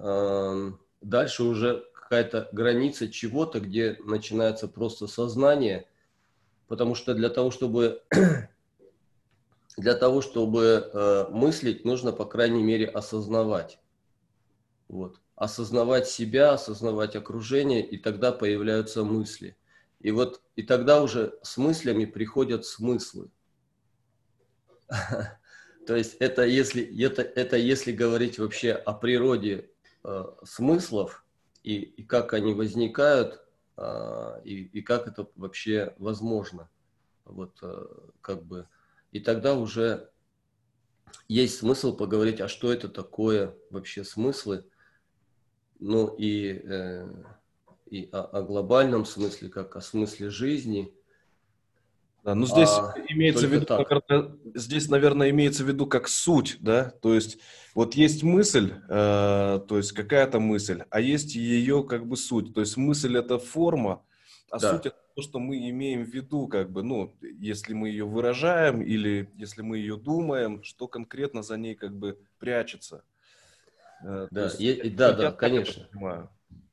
э, дальше уже какая-то граница чего-то, где начинается просто сознание, потому что для того, чтобы для того, чтобы э, мыслить, нужно, по крайней мере, осознавать. Вот. Осознавать себя, осознавать окружение, и тогда появляются мысли. И вот и тогда уже с мыслями приходят смыслы. То есть это если, это, это если говорить вообще о природе э, смыслов и, и как они возникают, э, и, и как это вообще возможно. Вот э, как бы. И тогда уже есть смысл поговорить, а что это такое вообще смыслы, ну и, э, и о, о глобальном смысле, как о смысле жизни – да, ну здесь а, имеется в виду, наверное, здесь, наверное, имеется в виду как суть, да, то есть вот есть мысль, э, то есть какая-то мысль, а есть ее как бы суть, то есть мысль это форма, а да. суть это то, что мы имеем в виду, как бы, ну, если мы ее выражаем или если мы ее думаем, что конкретно за ней как бы прячется. Э, да, есть, я, да, да, конечно.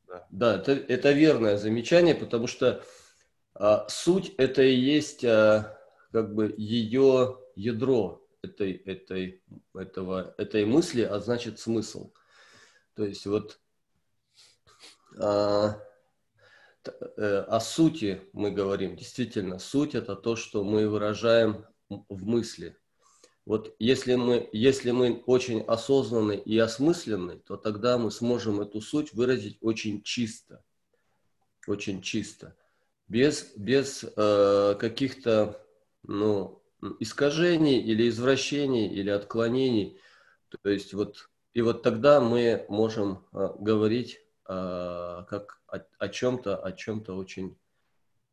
Да, да это, это верное замечание, потому что суть это и есть а, как бы ее ядро этой, этой, этого, этой мысли, а значит смысл. То есть вот а, э, о сути мы говорим. Действительно, суть это то, что мы выражаем в мысли. Вот если мы, если мы очень осознанны и осмысленны, то тогда мы сможем эту суть выразить очень чисто. Очень чисто без, без э, каких-то ну, искажений или извращений или отклонений. То есть вот и вот тогда мы можем э, говорить э, как о, о чем-то, о чем-то очень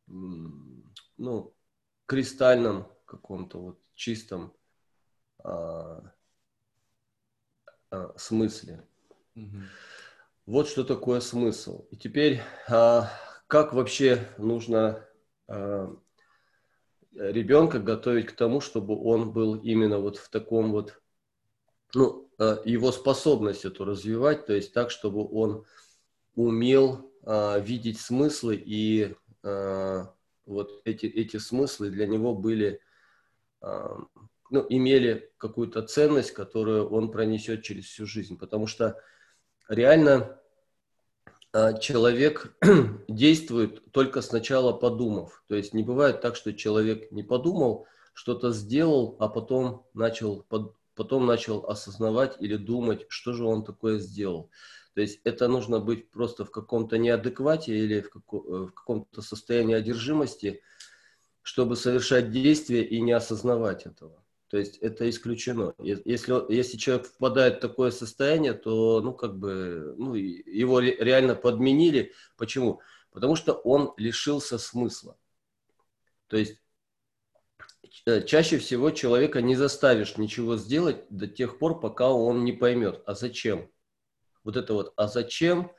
ну, кристальном каком-то вот чистом э, э, смысле. Mm-hmm. Вот что такое смысл. И теперь э, как вообще нужно э, ребенка готовить к тому, чтобы он был именно вот в таком вот, ну, э, его способность эту развивать, то есть так, чтобы он умел э, видеть смыслы и э, вот эти, эти смыслы для него были, э, ну, имели какую-то ценность, которую он пронесет через всю жизнь, потому что реально человек действует только сначала подумав. То есть не бывает так, что человек не подумал, что-то сделал, а потом начал, потом начал осознавать или думать, что же он такое сделал. То есть это нужно быть просто в каком-то неадеквате или в, в каком-то состоянии одержимости, чтобы совершать действия и не осознавать этого. То есть это исключено. Если, если человек впадает в такое состояние, то, ну, как бы, ну, его реально подменили. Почему? Потому что он лишился смысла. То есть чаще всего человека не заставишь ничего сделать до тех пор, пока он не поймет, а зачем. Вот это вот, а зачем,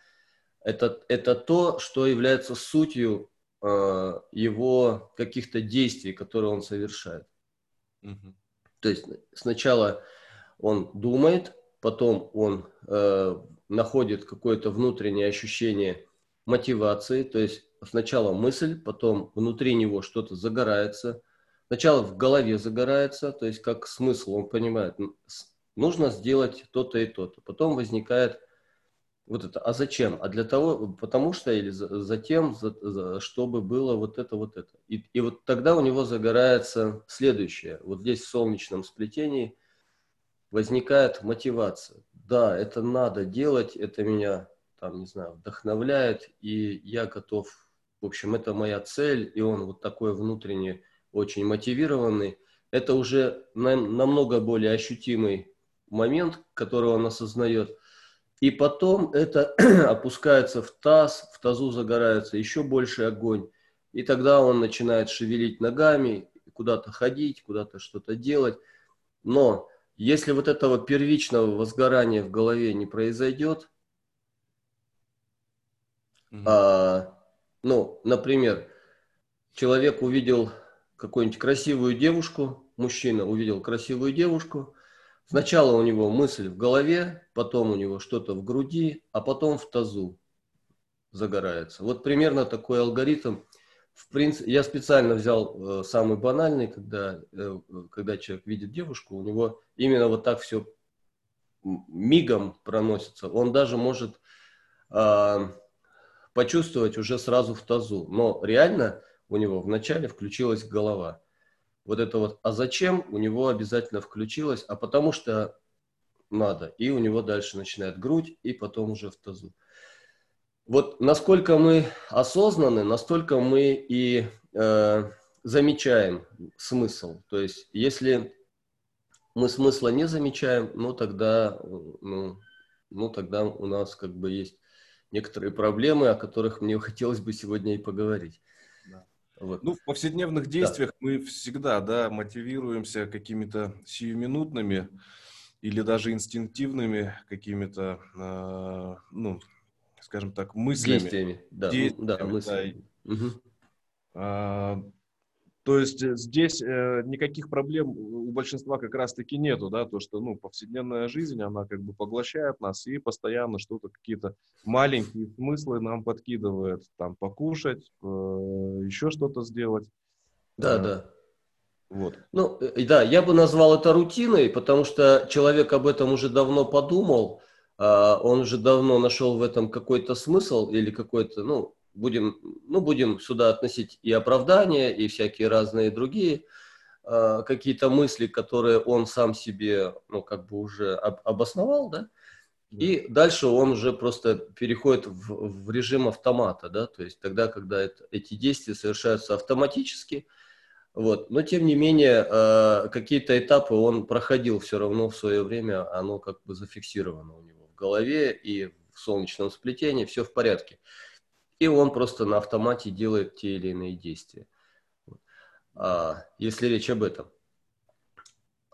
это, это то, что является сутью э, его каких-то действий, которые он совершает. Угу. То есть сначала он думает, потом он э, находит какое-то внутреннее ощущение мотивации, то есть сначала мысль, потом внутри него что-то загорается, сначала в голове загорается, то есть как смысл, он понимает, нужно сделать то-то и то-то, потом возникает вот это, а зачем? А для того, потому что или за, затем, за, за, чтобы было вот это, вот это. И, и вот тогда у него загорается следующее. Вот здесь в солнечном сплетении возникает мотивация. Да, это надо делать, это меня, там, не знаю, вдохновляет, и я готов, в общем, это моя цель, и он вот такой внутренне очень мотивированный. Это уже нам, намного более ощутимый момент, который он осознает – и потом это опускается в таз, в тазу загорается еще больше огонь. И тогда он начинает шевелить ногами, куда-то ходить, куда-то что-то делать. Но если вот этого первичного возгорания в голове не произойдет, mm-hmm. а, ну, например, человек увидел какую-нибудь красивую девушку, мужчина увидел красивую девушку, Сначала у него мысль в голове, потом у него что-то в груди, а потом в тазу загорается. Вот примерно такой алгоритм. В принципе, я специально взял э, самый банальный, когда, э, когда человек видит девушку, у него именно вот так все мигом проносится. Он даже может э, почувствовать уже сразу в тазу. Но реально у него вначале включилась голова. Вот это вот, а зачем у него обязательно включилось, а потому что надо. И у него дальше начинает грудь, и потом уже в тазу. Вот насколько мы осознаны, настолько мы и э, замечаем смысл. То есть, если мы смысла не замечаем, ну тогда, ну, ну тогда у нас как бы есть некоторые проблемы, о которых мне хотелось бы сегодня и поговорить. Вот. Ну, в повседневных действиях да. мы всегда, да, мотивируемся какими-то сиюминутными или даже инстинктивными какими-то, э, ну, скажем так, мыслями. Действиями, да, действиями, да, мыслями. Да. Угу. А, то есть э, здесь э, никаких проблем у большинства как раз-таки нету, да, то, что, ну, повседневная жизнь, она как бы поглощает нас и постоянно что-то, какие-то маленькие смыслы нам подкидывает, там, покушать, э, еще что-то сделать. Да, э, да. Вот. Ну, э, да, я бы назвал это рутиной, потому что человек об этом уже давно подумал, э, он уже давно нашел в этом какой-то смысл или какой-то, ну, будем, ну, будем сюда относить и оправдания, и всякие разные другие э, какие-то мысли, которые он сам себе, ну, как бы уже об, обосновал, да, и дальше он уже просто переходит в, в режим автомата, да, то есть тогда, когда это, эти действия совершаются автоматически, вот, но тем не менее э, какие-то этапы он проходил все равно в свое время, оно как бы зафиксировано у него в голове и в солнечном сплетении, все в порядке и он просто на автомате делает те или иные действия. А, если речь об этом.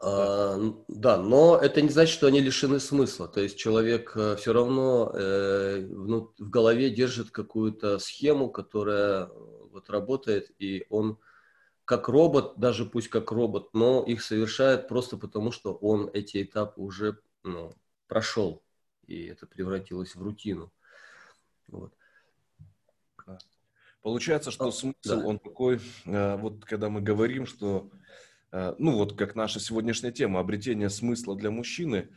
А, да, но это не значит, что они лишены смысла. То есть человек э, все равно э, в, в голове держит какую-то схему, которая вот работает, и он как робот, даже пусть как робот, но их совершает просто потому, что он эти этапы уже ну, прошел, и это превратилось в рутину. Вот. Получается, что О, смысл, да. он такой, э, вот когда мы говорим, что, э, ну вот как наша сегодняшняя тема, обретение смысла для мужчины,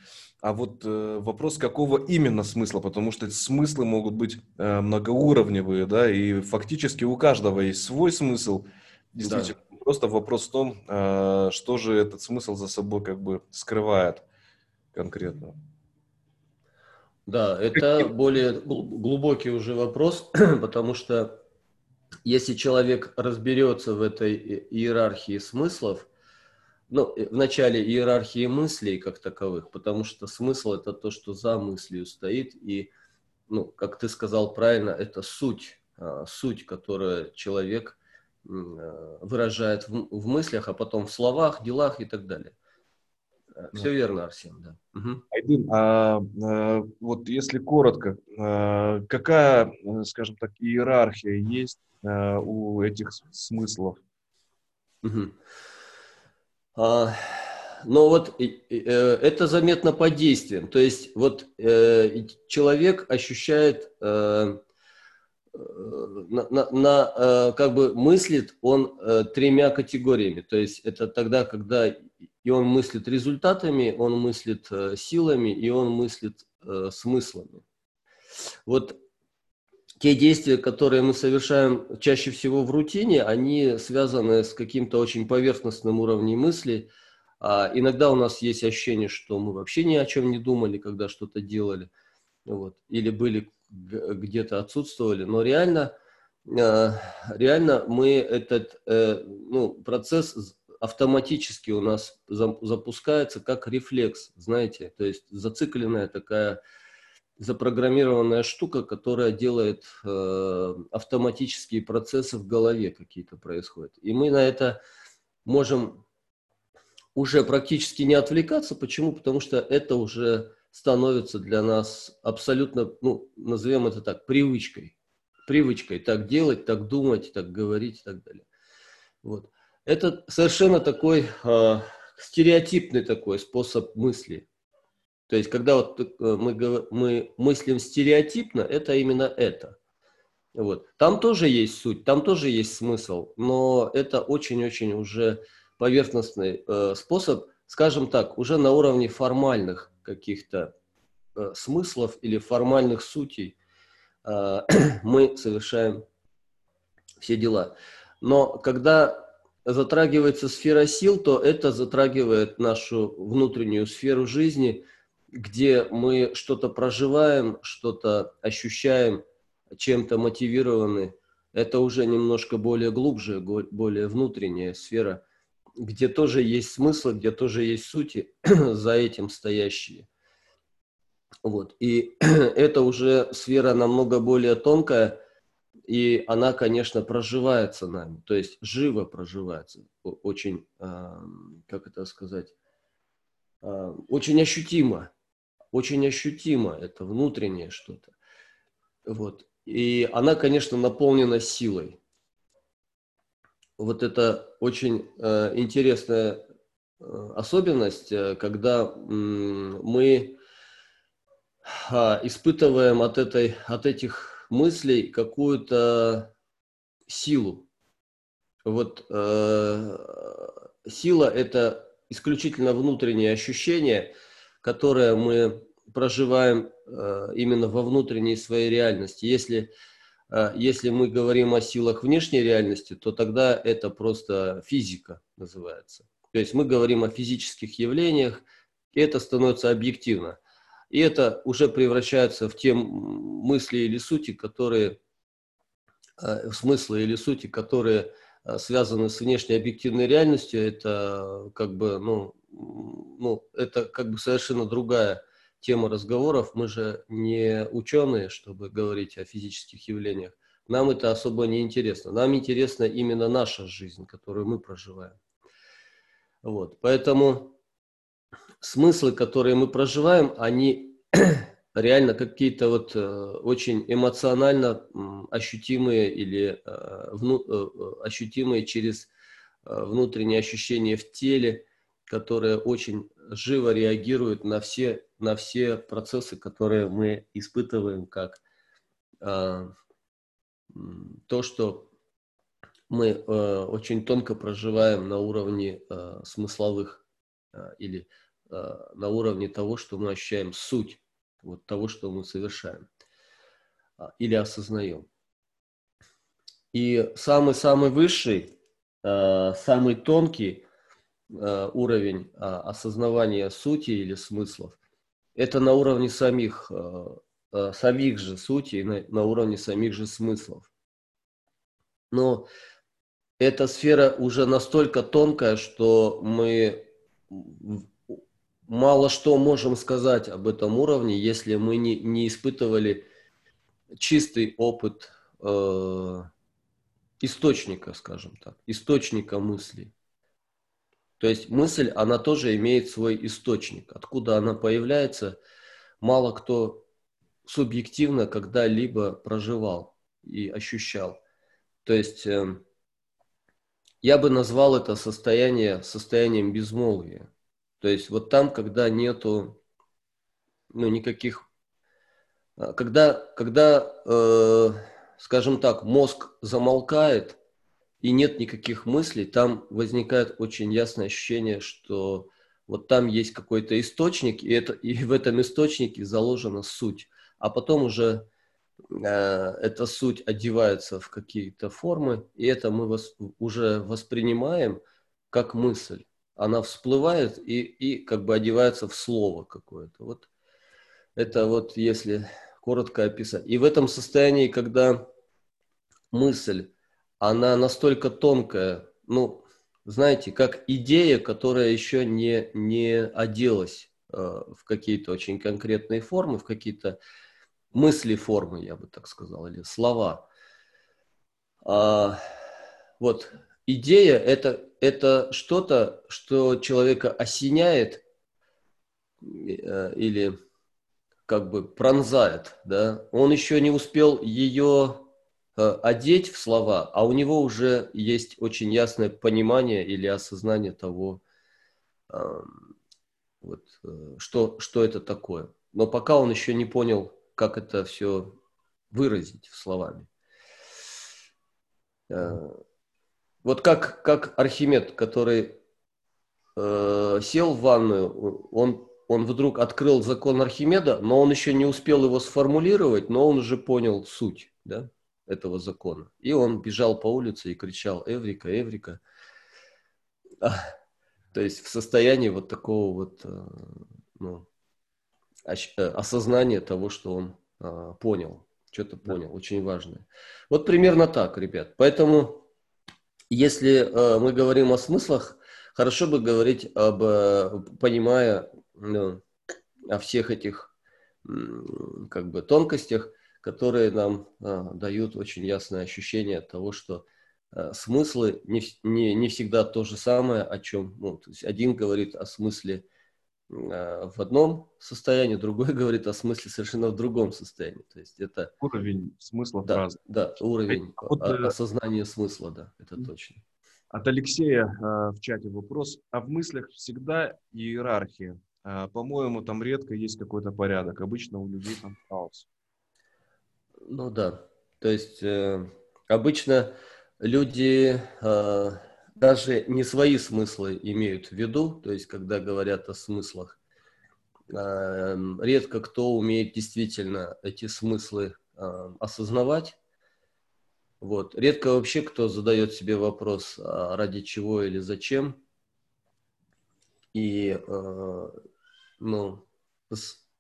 а вот э, вопрос, какого именно смысла, потому что смыслы могут быть многоуровневые, да, и фактически у каждого есть свой смысл, действительно. Да. Просто вопрос в том, что же этот смысл за собой как бы скрывает конкретно. Да, это более глубокий уже вопрос, потому что если человек разберется в этой иерархии смыслов, ну, в начале иерархии мыслей как таковых, потому что смысл это то, что за мыслью стоит, и, ну, как ты сказал правильно, это суть, а, суть, которую человек а, выражает в, в мыслях, а потом в словах, делах и так далее. Все верно, Арсен, да. Угу. Айдин, а, а вот если коротко, а, какая, скажем так, иерархия есть Э, у этих смыслов. Угу. А, но вот э, это заметно по действиям. То есть вот э, человек ощущает э, э на, на, на э, как бы мыслит он тремя категориями. То есть это тогда, когда и он мыслит результатами, он мыслит силами, и он мыслит смыслами. Вот те действия, которые мы совершаем чаще всего в рутине, они связаны с каким-то очень поверхностным уровнем мысли. А иногда у нас есть ощущение, что мы вообще ни о чем не думали, когда что-то делали, вот, или были где-то отсутствовали. Но реально, э, реально мы этот э, ну, процесс автоматически у нас запускается как рефлекс, знаете, то есть зацикленная такая запрограммированная штука, которая делает э, автоматические процессы в голове какие-то происходят. И мы на это можем уже практически не отвлекаться. Почему? Потому что это уже становится для нас абсолютно, ну, назовем это так, привычкой. Привычкой так делать, так думать, так говорить и так далее. Вот. Это совершенно такой, э, стереотипный такой способ мысли. То есть, когда вот э, мы, мы мыслим стереотипно, это именно это. Вот. Там тоже есть суть, там тоже есть смысл, но это очень-очень уже поверхностный э, способ, скажем так, уже на уровне формальных каких-то э, смыслов или формальных сутей э, мы совершаем все дела. Но когда затрагивается сфера сил, то это затрагивает нашу внутреннюю сферу жизни, где мы что-то проживаем, что-то ощущаем, чем-то мотивированы. Это уже немножко более глубже, более внутренняя сфера, где тоже есть смысл, где тоже есть сути за этим стоящие. Вот. И это уже сфера намного более тонкая, и она, конечно, проживается нами, то есть живо проживается, очень, как это сказать, очень ощутимо, очень ощутимо, это внутреннее что-то. Вот. И она, конечно, наполнена силой. Вот это очень э, интересная э, особенность, э, когда мы а, испытываем от, этой, от этих мыслей какую-то силу. Вот э, сила – это исключительно внутреннее ощущение, которое мы проживаем э, именно во внутренней своей реальности. Если, э, если мы говорим о силах внешней реальности, то тогда это просто физика называется. То есть мы говорим о физических явлениях, и это становится объективно. И это уже превращается в те мысли или сути, которые, э, смыслы или сути, которые связаны с внешней объективной реальностью. Это как бы, ну, ну, это как бы совершенно другая тема разговоров. Мы же не ученые, чтобы говорить о физических явлениях. Нам это особо не интересно. Нам интересна именно наша жизнь, которую мы проживаем. Вот. Поэтому смыслы, которые мы проживаем, они реально какие-то вот э, очень эмоционально ощутимые или э, вну, э, ощутимые через внутренние ощущения в теле, которые очень живо реагируют на все, на все процессы, которые мы испытываем, как то, что мы очень тонко проживаем на уровне смысловых или Э, на уровне того, что мы ощущаем суть вот того, что мы совершаем а, или осознаем. И самый-самый высший, э, самый тонкий э, уровень а, осознавания сути или смыслов, это на уровне самих, самих же сути, на, на уровне самих же смыслов. Но эта сфера уже настолько тонкая, что мы мало что можем сказать об этом уровне, если мы не, не испытывали чистый опыт э, источника, скажем так, источника мысли. То есть мысль, она тоже имеет свой источник. Откуда она появляется, мало кто субъективно когда-либо проживал и ощущал. То есть э, я бы назвал это состояние состоянием безмолвия. То есть вот там, когда нету ну, никаких... А, когда, когда э, скажем так, мозг замолкает и нет никаких мыслей, там возникает очень ясное ощущение, что вот там есть какой-то источник, и, это, и в этом источнике заложена суть. А потом уже э, эта суть одевается в какие-то формы, и это мы вос, уже воспринимаем как мысль она всплывает и, и как бы одевается в слово какое-то. Вот это вот если коротко описать. И в этом состоянии, когда мысль, она настолько тонкая, ну, знаете, как идея, которая еще не, не оделась э, в какие-то очень конкретные формы, в какие-то мысли формы, я бы так сказал, или слова. А, вот идея это, это что-то, что человека осеняет э, или как бы пронзает, да, он еще не успел ее одеть в слова, а у него уже есть очень ясное понимание или осознание того, вот, э, что, что это такое. Но пока он еще не понял, как это все выразить словами. Э, вот как, как Архимед, который э, сел в ванную, он, он вдруг открыл закон Архимеда, но он еще не успел его сформулировать, но он уже понял суть да, этого закона. И он бежал по улице и кричал «Эврика, Эврика!» То есть в состоянии вот такого вот э, ну, э, осознания того, что он а, понял, что-то понял, очень важное. Вот примерно так, ребят. Поэтому, если э, мы говорим о смыслах, хорошо бы говорить об, понимая ну, о всех этих как бы тонкостях, которые нам а, дают очень ясное ощущение того, что Э, смыслы не, не, не всегда то же самое, о чем, ну, то есть один говорит о смысле э, в одном состоянии, другой говорит о смысле совершенно в другом состоянии. То есть это уровень смысла да, разный. Да, уровень а вот, о, э, осознания смысла, да, это точно. От Алексея э, в чате вопрос. А в мыслях всегда иерархия? Э, по-моему, там редко есть какой-то порядок. Обычно у людей там хаос. Ну да. То есть э, обычно люди э, даже не свои смыслы имеют в виду, то есть когда говорят о смыслах, э, редко кто умеет действительно эти смыслы э, осознавать. Вот. Редко вообще кто задает себе вопрос, а ради чего или зачем. И, э, ну,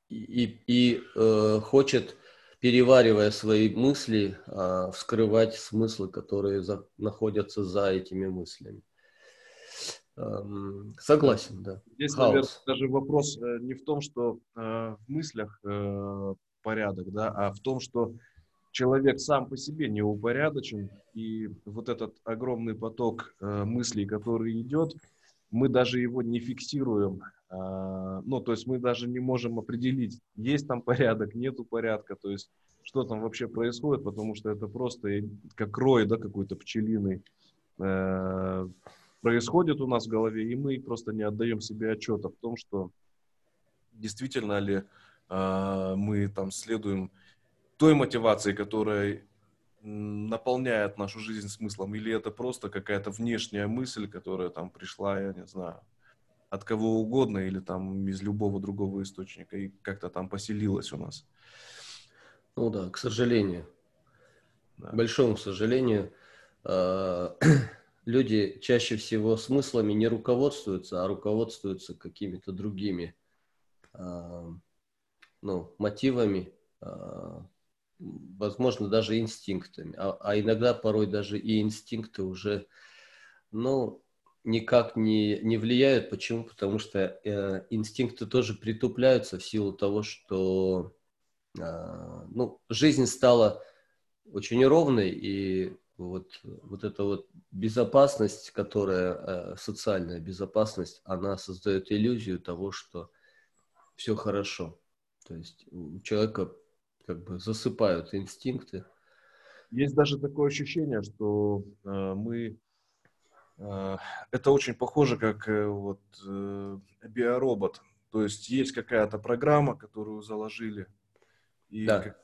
и, и э, хочет переваривая свои мысли, а, вскрывать смыслы, которые за, находятся за этими мыслями. Согласен, да. Здесь, Хаос. наверное, даже вопрос э, не в том, что э, в мыслях э, порядок, да, а в том, что человек сам по себе не упорядочен, и вот этот огромный поток мыслей, который идет, мы даже его не фиксируем. А, ну, то есть мы даже не можем определить, есть там порядок, нету порядка, то есть что там вообще происходит, потому что это просто как рой, да, какой-то пчелиный э, происходит у нас в голове, и мы просто не отдаем себе отчета в том, что действительно ли э, мы там следуем той мотивации, которая наполняет нашу жизнь смыслом, или это просто какая-то внешняя мысль, которая там пришла, я не знаю, от кого угодно или там из любого другого источника и как-то там поселилась у нас. Ну да, к сожалению, да. к большому сожалению, а, люди чаще всего смыслами не руководствуются, а руководствуются какими-то другими а, ну, мотивами, а, возможно, даже инстинктами. А, а иногда порой даже и инстинкты уже, ну, никак не, не влияют. Почему? Потому что э, инстинкты тоже притупляются в силу того, что э, ну, жизнь стала очень ровной, и вот, вот эта вот безопасность, которая, э, социальная безопасность, она создает иллюзию того, что все хорошо. То есть у человека как бы засыпают инстинкты. Есть даже такое ощущение, что э, мы... Э, это очень похоже, как э, вот э, биоробот. То есть есть какая-то программа, которую заложили, и да. как,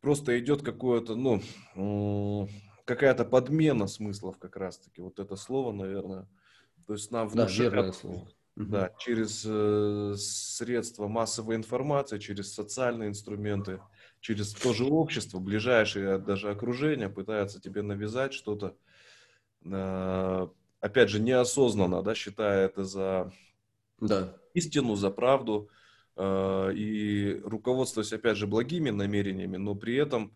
просто идет какое-то, ну, какая-то подмена смыслов как раз-таки. Вот это слово, наверное. То есть нам внушают, да, слово. Да, через э, средства массовой информации, через социальные инструменты, через то же общество, ближайшее даже окружение пытается тебе навязать что-то, э, опять же, неосознанно, да, считая это за да. истину, за правду, э, и руководствуясь, опять же, благими намерениями, но при этом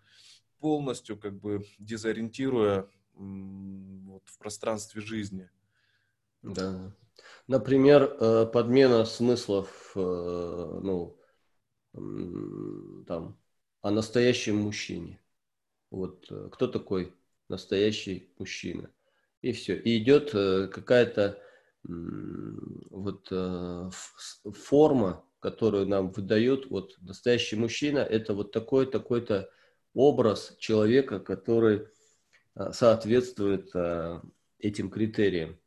полностью как бы дезориентируя вот, в пространстве жизни. Да. Например, э, подмена смыслов, э, ну, там, о настоящем мужчине. Вот э, кто такой настоящий мужчина? И все. И идет какая-то вот форма, которую нам выдают, вот настоящий мужчина, это вот такой, такой-то образ человека, который соответствует этим критериям.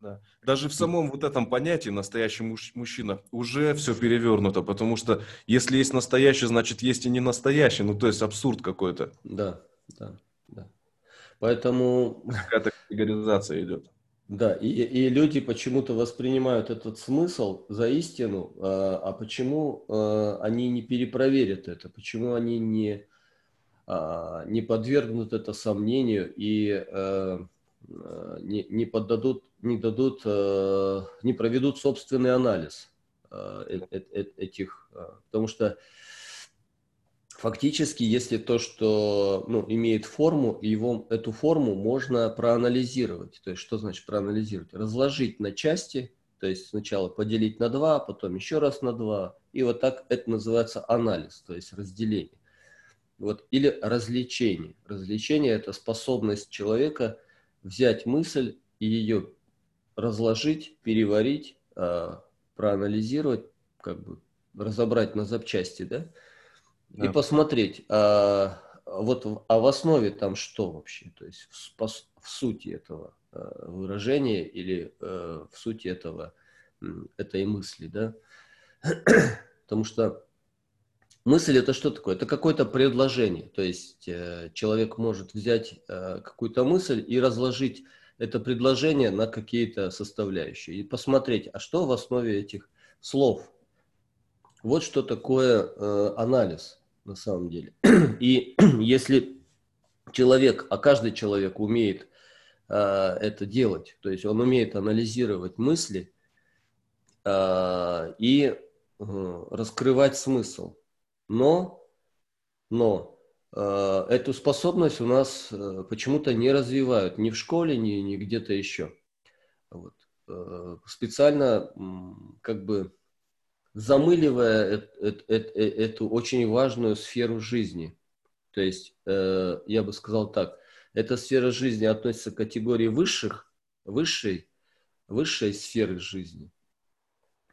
Да. Даже в самом вот этом понятии настоящий муж, мужчина уже все перевернуто, потому что если есть настоящий, значит есть и не настоящий. Ну, то есть абсурд какой-то. Да, да. Поэтому... Какая-то категоризация идет. Да, и, и люди почему-то воспринимают этот смысл за истину, а, а почему а, они не перепроверят это, почему они не, а, не подвергнут это сомнению и а, не, не поддадут, не дадут, а, не проведут собственный анализ а, э, э, э, этих, а, потому что Фактически, если то, что ну, имеет форму, его, эту форму можно проанализировать. То есть, что значит проанализировать? Разложить на части, то есть сначала поделить на два, потом еще раз на два. И вот так это называется анализ, то есть разделение. Вот, или развлечение. Развлечение – это способность человека взять мысль и ее разложить, переварить, а, проанализировать, как бы разобрать на запчасти, да, да. и посмотреть, а, вот а в основе там что вообще, то есть в, в сути этого а, выражения или а, в сути этого этой мысли, да, потому что мысль это что такое? Это какое-то предложение, то есть э, человек может взять э, какую-то мысль и разложить это предложение на какие-то составляющие и посмотреть, а что в основе этих слов. Вот что такое э, анализ на самом деле. И если человек, а каждый человек умеет э, это делать, то есть он умеет анализировать мысли э, и э, раскрывать смысл, но, но э, эту способность у нас э, почему-то не развивают ни в школе, ни, ни где-то еще. Вот. Э, специально как бы замыливая эту очень важную сферу жизни. То есть, э, я бы сказал так, эта сфера жизни относится к категории высших, высшей, высшей сферы жизни.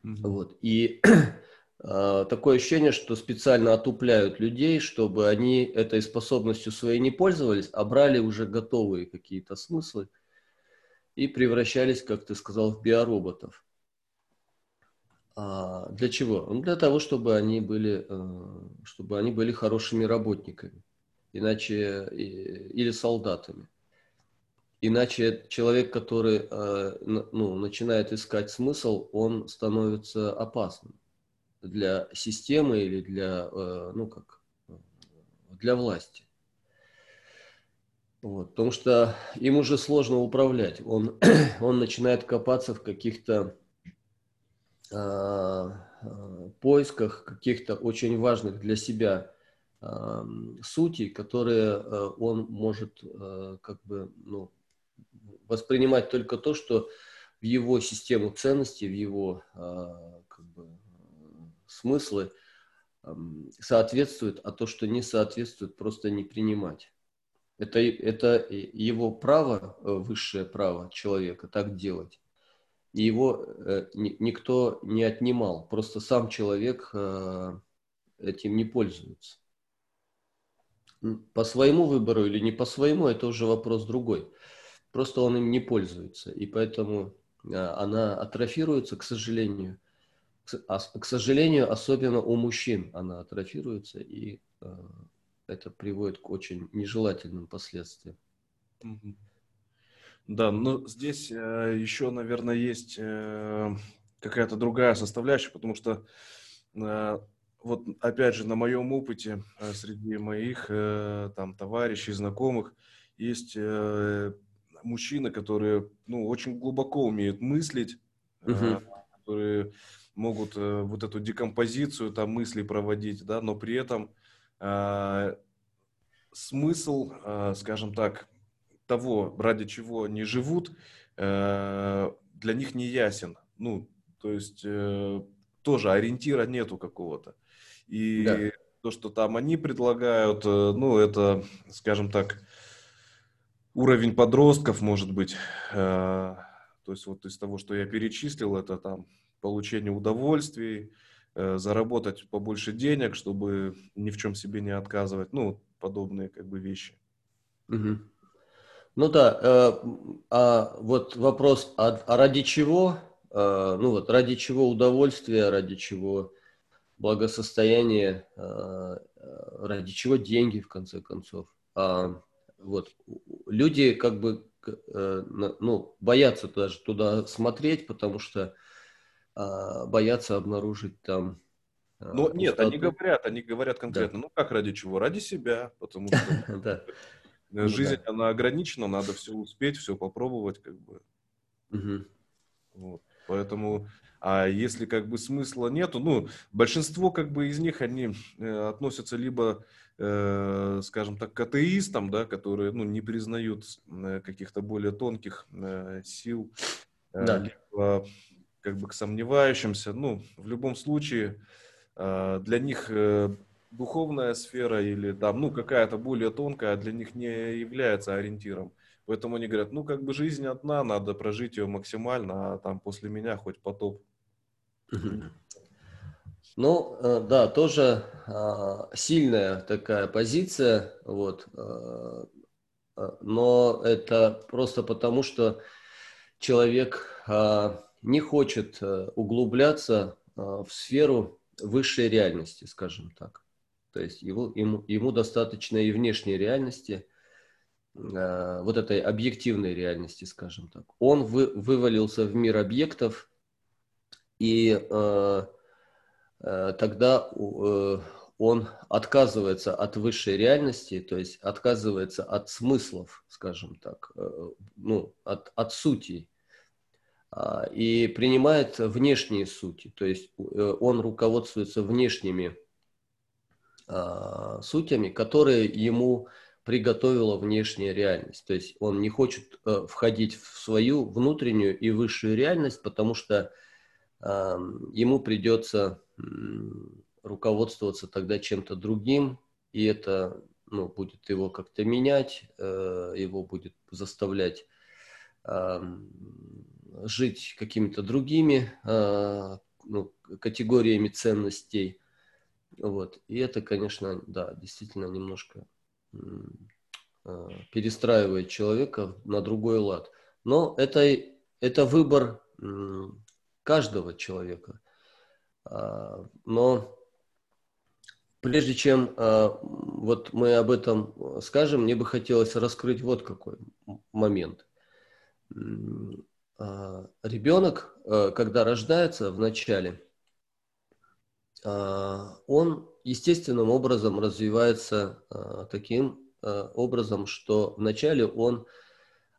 Mm-hmm. Вот. И э, такое ощущение, что специально отупляют людей, чтобы они этой способностью своей не пользовались, а брали уже готовые какие-то смыслы и превращались, как ты сказал, в биороботов. А для чего? Ну, для того, чтобы они были, э, чтобы они были хорошими работниками, иначе или солдатами. Иначе человек, который э, ну, начинает искать смысл, он становится опасным для системы или для, э, ну как, для власти. Вот, потому что им уже сложно управлять. Он, он начинает копаться в каких-то Э, э, поисках каких-то очень важных для себя э, сутей, которые он может как бы ну, воспринимать только то, что в его систему ценностей, в его как бы, смыслы соответствует, а то, что не соответствует, просто не принимать. Это, это его право, высшее право человека так делать и его э, никто не отнимал. Просто сам человек э, этим не пользуется. По своему выбору или не по своему, это уже вопрос другой. Просто он им не пользуется. И поэтому э, она атрофируется, к сожалению. А, к сожалению, особенно у мужчин она атрофируется, и это приводит к очень нежелательным последствиям. Да, но здесь э, еще, наверное, есть э, какая-то другая составляющая, потому что э, вот опять же на моем опыте э, среди моих э, там товарищей, знакомых есть э, мужчины, которые ну очень глубоко умеют мыслить, э, которые могут э, вот эту декомпозицию там мыслей проводить, да, но при этом э, смысл, э, скажем так, того, ради чего они живут, э, для них не ясен. Ну, то есть э, тоже ориентира нету какого-то. И да. то, что там они предлагают, э, ну, это, скажем так, уровень подростков, может быть. То есть вот из того, что я перечислил, это там получение удовольствий, заработать побольше денег, чтобы ни в чем себе не отказывать, ну, подобные как бы вещи. Угу. Ну да, э, а вот вопрос, а, а ради чего, э, ну вот ради чего удовольствия, ради чего благосостояние, э, ради чего деньги в конце концов. А, вот люди как бы ну, боятся даже туда смотреть, потому что боятся обнаружить там ну, нет, они говорят, они говорят конкретно, да. ну как ради чего? Ради себя, потому что ну жизнь, она ограничена, надо все успеть, все попробовать, как бы. Вот. Поэтому, а если как бы смысла нету, ну, большинство как бы из них, они э, относятся либо, э, скажем так, к атеистам, да, которые, ну, не признают э, каких-то более тонких э, сил, э, да. либо как бы к сомневающимся, ну, в любом случае, а, для них э, духовная сфера или там, ну, какая-то более тонкая для них не является ориентиром. Поэтому они говорят, ну, как бы жизнь одна, надо прожить ее максимально, а там после меня хоть потоп. Ну, э, да, тоже а, сильная такая позиция, вот, э, но это просто потому, что человек а, не хочет углубляться в сферу высшей реальности, скажем так. То есть его, ему, ему достаточно и внешней реальности, э, вот этой объективной реальности, скажем так. Он вы, вывалился в мир объектов, и э, э, тогда э, он отказывается от высшей реальности, то есть отказывается от смыслов, скажем так, э, ну, от, от сути и принимает внешние сути, то есть э, он руководствуется внешними сутями, которые ему приготовила внешняя реальность. То есть он не хочет э, входить в свою внутреннюю и высшую реальность, потому что ему придется руководствоваться тогда чем-то другим, и это ну, будет его как-то менять, э, его будет заставлять жить какими-то другими ну, категориями ценностей. Вот. И это, конечно, да, действительно немножко э, перестраивает человека на другой лад. Но это, это выбор э, каждого человека. Э, но прежде чем э, вот мы об этом скажем, мне бы хотелось раскрыть вот какой момент а, ребенок, когда рождается в начале, а, он естественным образом развивается а, таким э, образом, что вначале он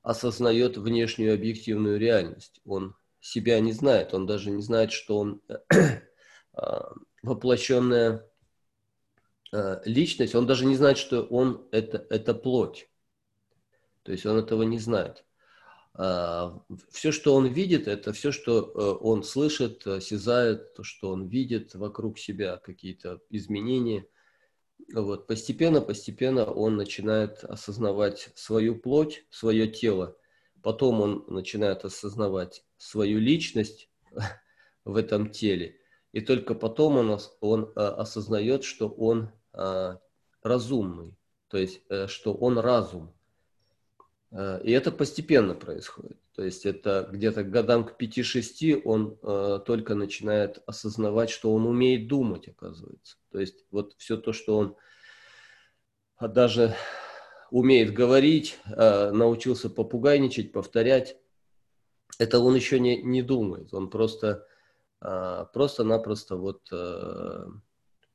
осознает внешнюю объективную реальность. Он себя не знает, он даже не знает, что он воплощенная личность, он даже не знает, что он это, это плоть. То есть он этого не знает. А, все, что он видит, это все, что э, он слышит, осязает, то, что он видит вокруг себя, какие-то изменения. Вот. Постепенно, постепенно он начинает осознавать свою плоть, свое тело. Потом он начинает осознавать свою личность в этом теле. И только потом он, он э, осознает, что он а, разумный, то есть, э, что он разум. Э, и это постепенно происходит. То есть это где-то к годам к 5-6 он э, только начинает осознавать, что он умеет думать, оказывается. То есть вот все то, что он а, даже умеет говорить, э, научился попугайничать, повторять, это он еще не, не думает. Он просто, э, просто-напросто вот э,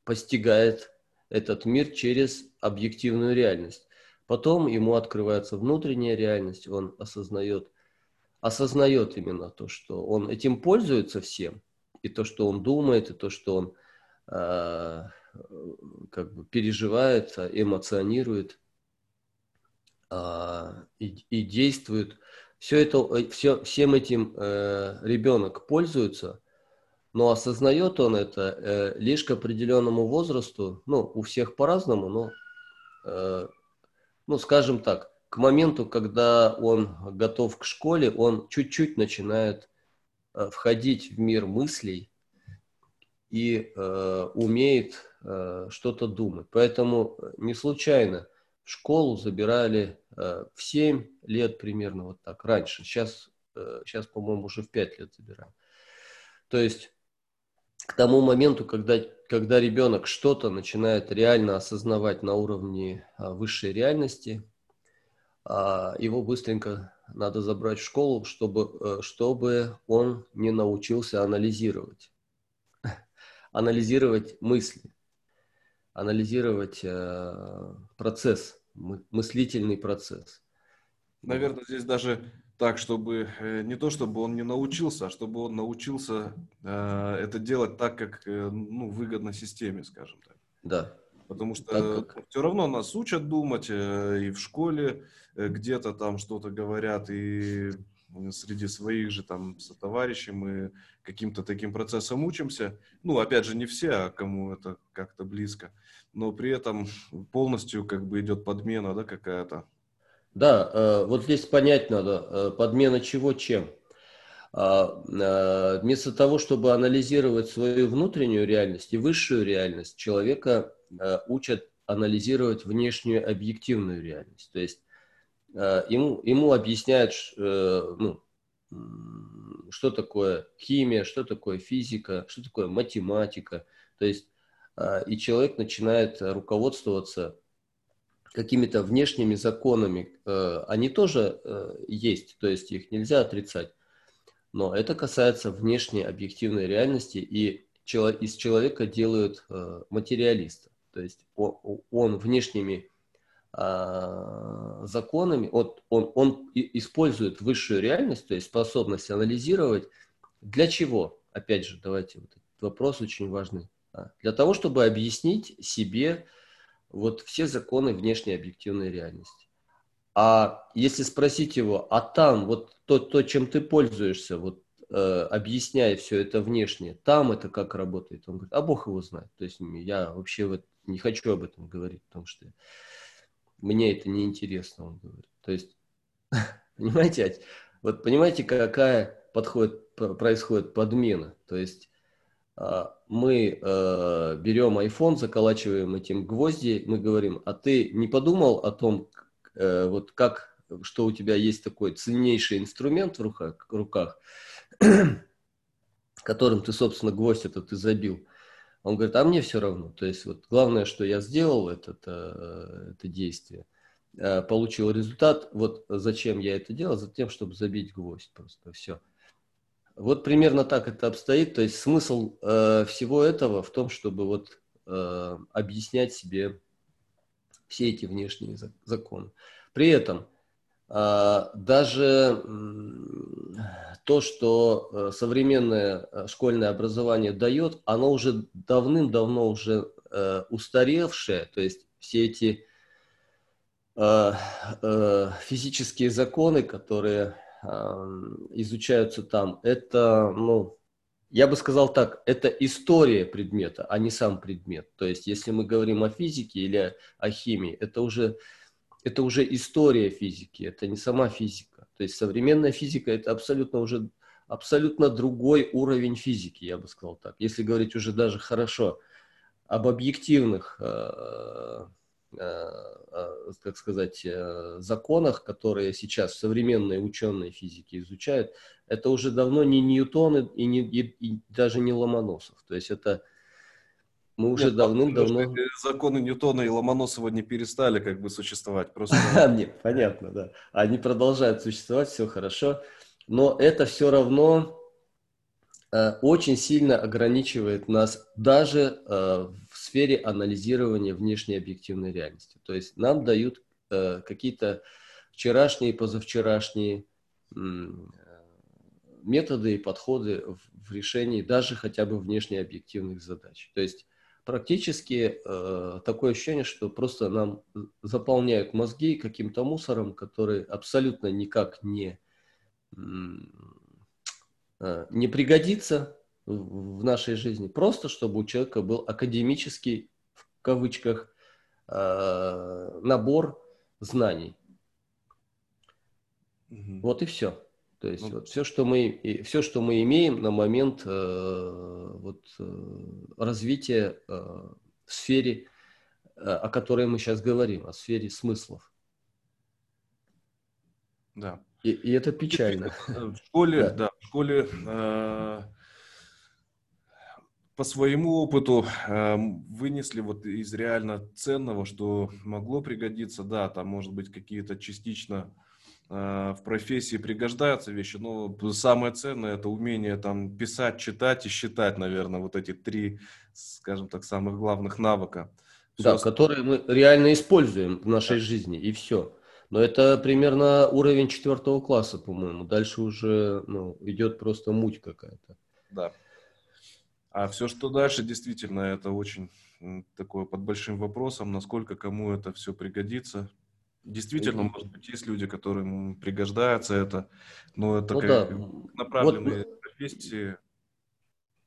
постигает этот мир через объективную реальность. Потом ему открывается внутренняя реальность, он осознает, осознает именно то, что он этим пользуется всем, и то, что он думает, и то, что он э, как бы переживает, эмоционирует э, и, и действует. Все это, все, всем этим э, ребенок пользуется, но осознает он это э, лишь к определенному возрасту, ну, у всех по-разному, но э, ну, скажем так, к моменту, когда он готов к школе, он чуть-чуть начинает э, входить в мир мыслей и э, умеет э, что-то думать. Поэтому не случайно, школу забирали э, в 7 лет примерно вот так, раньше. Сейчас, э, сейчас по-моему, уже в 5 лет забирают. То есть к тому моменту, когда, когда ребенок что-то начинает реально осознавать на уровне а, высшей реальности, а, его быстренько надо забрать в школу, чтобы, э, чтобы он не научился анализировать. Анализировать мысли, анализировать э, процесс, мыслительный процесс. Наверное, здесь даже так, чтобы э, не то, чтобы он не научился, а чтобы он научился э, это делать так, как э, ну, выгодно системе, скажем так. Да. Потому что как... все равно нас учат думать э, и в школе э, где-то там что-то говорят, и среди своих же там сотоварищей мы каким-то таким процессом учимся. Ну, опять же, не все, а кому это как-то близко. Но при этом полностью как бы идет подмена, да, какая-то. Да, э, вот здесь понять надо, э, подмена чего чем. А, э, вместо того, чтобы анализировать свою внутреннюю реальность и высшую реальность, человека учат анализировать внешнюю объективную реальность. То есть ему, ему объясняют, ну, что такое химия, что такое физика, что такое математика. То есть и человек начинает руководствоваться какими-то внешними законами, э, они тоже э, есть, то есть их нельзя отрицать. Но это касается внешней объективной реальности, и из человека делают э, материалиста. То есть он, внешними а, законами, он, он, он использует высшую реальность, то есть способность анализировать. Для чего? Опять же, давайте, вот этот вопрос очень важный. А, для того, чтобы объяснить себе, вот все законы внешней объективной реальности. А если спросить его, а там вот то, то чем ты пользуешься, вот э, объясняя все это внешнее, там это как работает? Он говорит, а Бог его знает. То есть я вообще вот не хочу об этом говорить, потому что мне это не интересно, он говорит. То есть, понимаете, вот понимаете, какая подходит, происходит подмена? То есть мы э, берем iPhone, заколачиваем этим гвозди, мы говорим, а ты не подумал о том, э, вот как, что у тебя есть такой ценнейший инструмент в руках, руках которым ты, собственно, гвоздь этот и забил. Он говорит, а мне все равно. То есть вот главное, что я сделал это, это, это действие, э, получил результат. Вот зачем я это делал? Затем, чтобы забить гвоздь просто. Все. Вот примерно так это обстоит. То есть смысл э, всего этого в том, чтобы вот э, объяснять себе все эти внешние законы. При этом э, даже э, то, что э, современное э, школьное образование дает, оно уже давным-давно уже э, устаревшее. То есть все эти э, э, физические законы, которые изучаются там, это, ну, я бы сказал так, это история предмета, а не сам предмет. То есть, если мы говорим о физике или о химии, это уже, это уже история физики, это не сама физика. То есть, современная физика – это абсолютно уже абсолютно другой уровень физики, я бы сказал так. Если говорить уже даже хорошо об объективных э, как сказать, э, законах, которые сейчас современные ученые физики изучают, это уже давно не Ньютон и, не, и, и даже не Ломоносов. То есть это мы уже давным-давно... Законы Ньютона и Ломоносова не перестали как бы существовать. Просто... Нет, понятно, да. Они продолжают существовать, все хорошо. Но это все равно очень сильно ограничивает нас даже сфере анализирования внешней объективной реальности. То есть нам дают э, какие-то вчерашние, позавчерашние э, методы и подходы в, в решении даже хотя бы внешне объективных задач. То есть практически э, такое ощущение, что просто нам заполняют мозги каким-то мусором, который абсолютно никак не, э, не пригодится в нашей жизни. Просто чтобы у человека был академический, в кавычках, э, набор знаний. Угу. Вот и все. То есть ну, вот все, что мы, все, что мы имеем на момент э, вот, э, развития э, в сфере о которой мы сейчас говорим, о сфере смыслов. Да. И, и это печально. В школе, да, да в школе э, по своему опыту э, вынесли вот из реально ценного, что могло пригодиться, да, там может быть какие-то частично э, в профессии пригождаются вещи, но самое ценное это умение там писать, читать и считать, наверное, вот эти три, скажем так, самых главных навыка. Все да, остальное... которые мы реально используем в нашей да. жизни, и все. Но это примерно уровень четвертого класса, по-моему. Дальше уже ну, идет просто муть какая-то. Да. А все, что дальше, действительно, это очень такое под большим вопросом, насколько кому это все пригодится. Действительно, может быть, есть люди, которым пригождается это, но это ну, как да. направленные вот, профессии.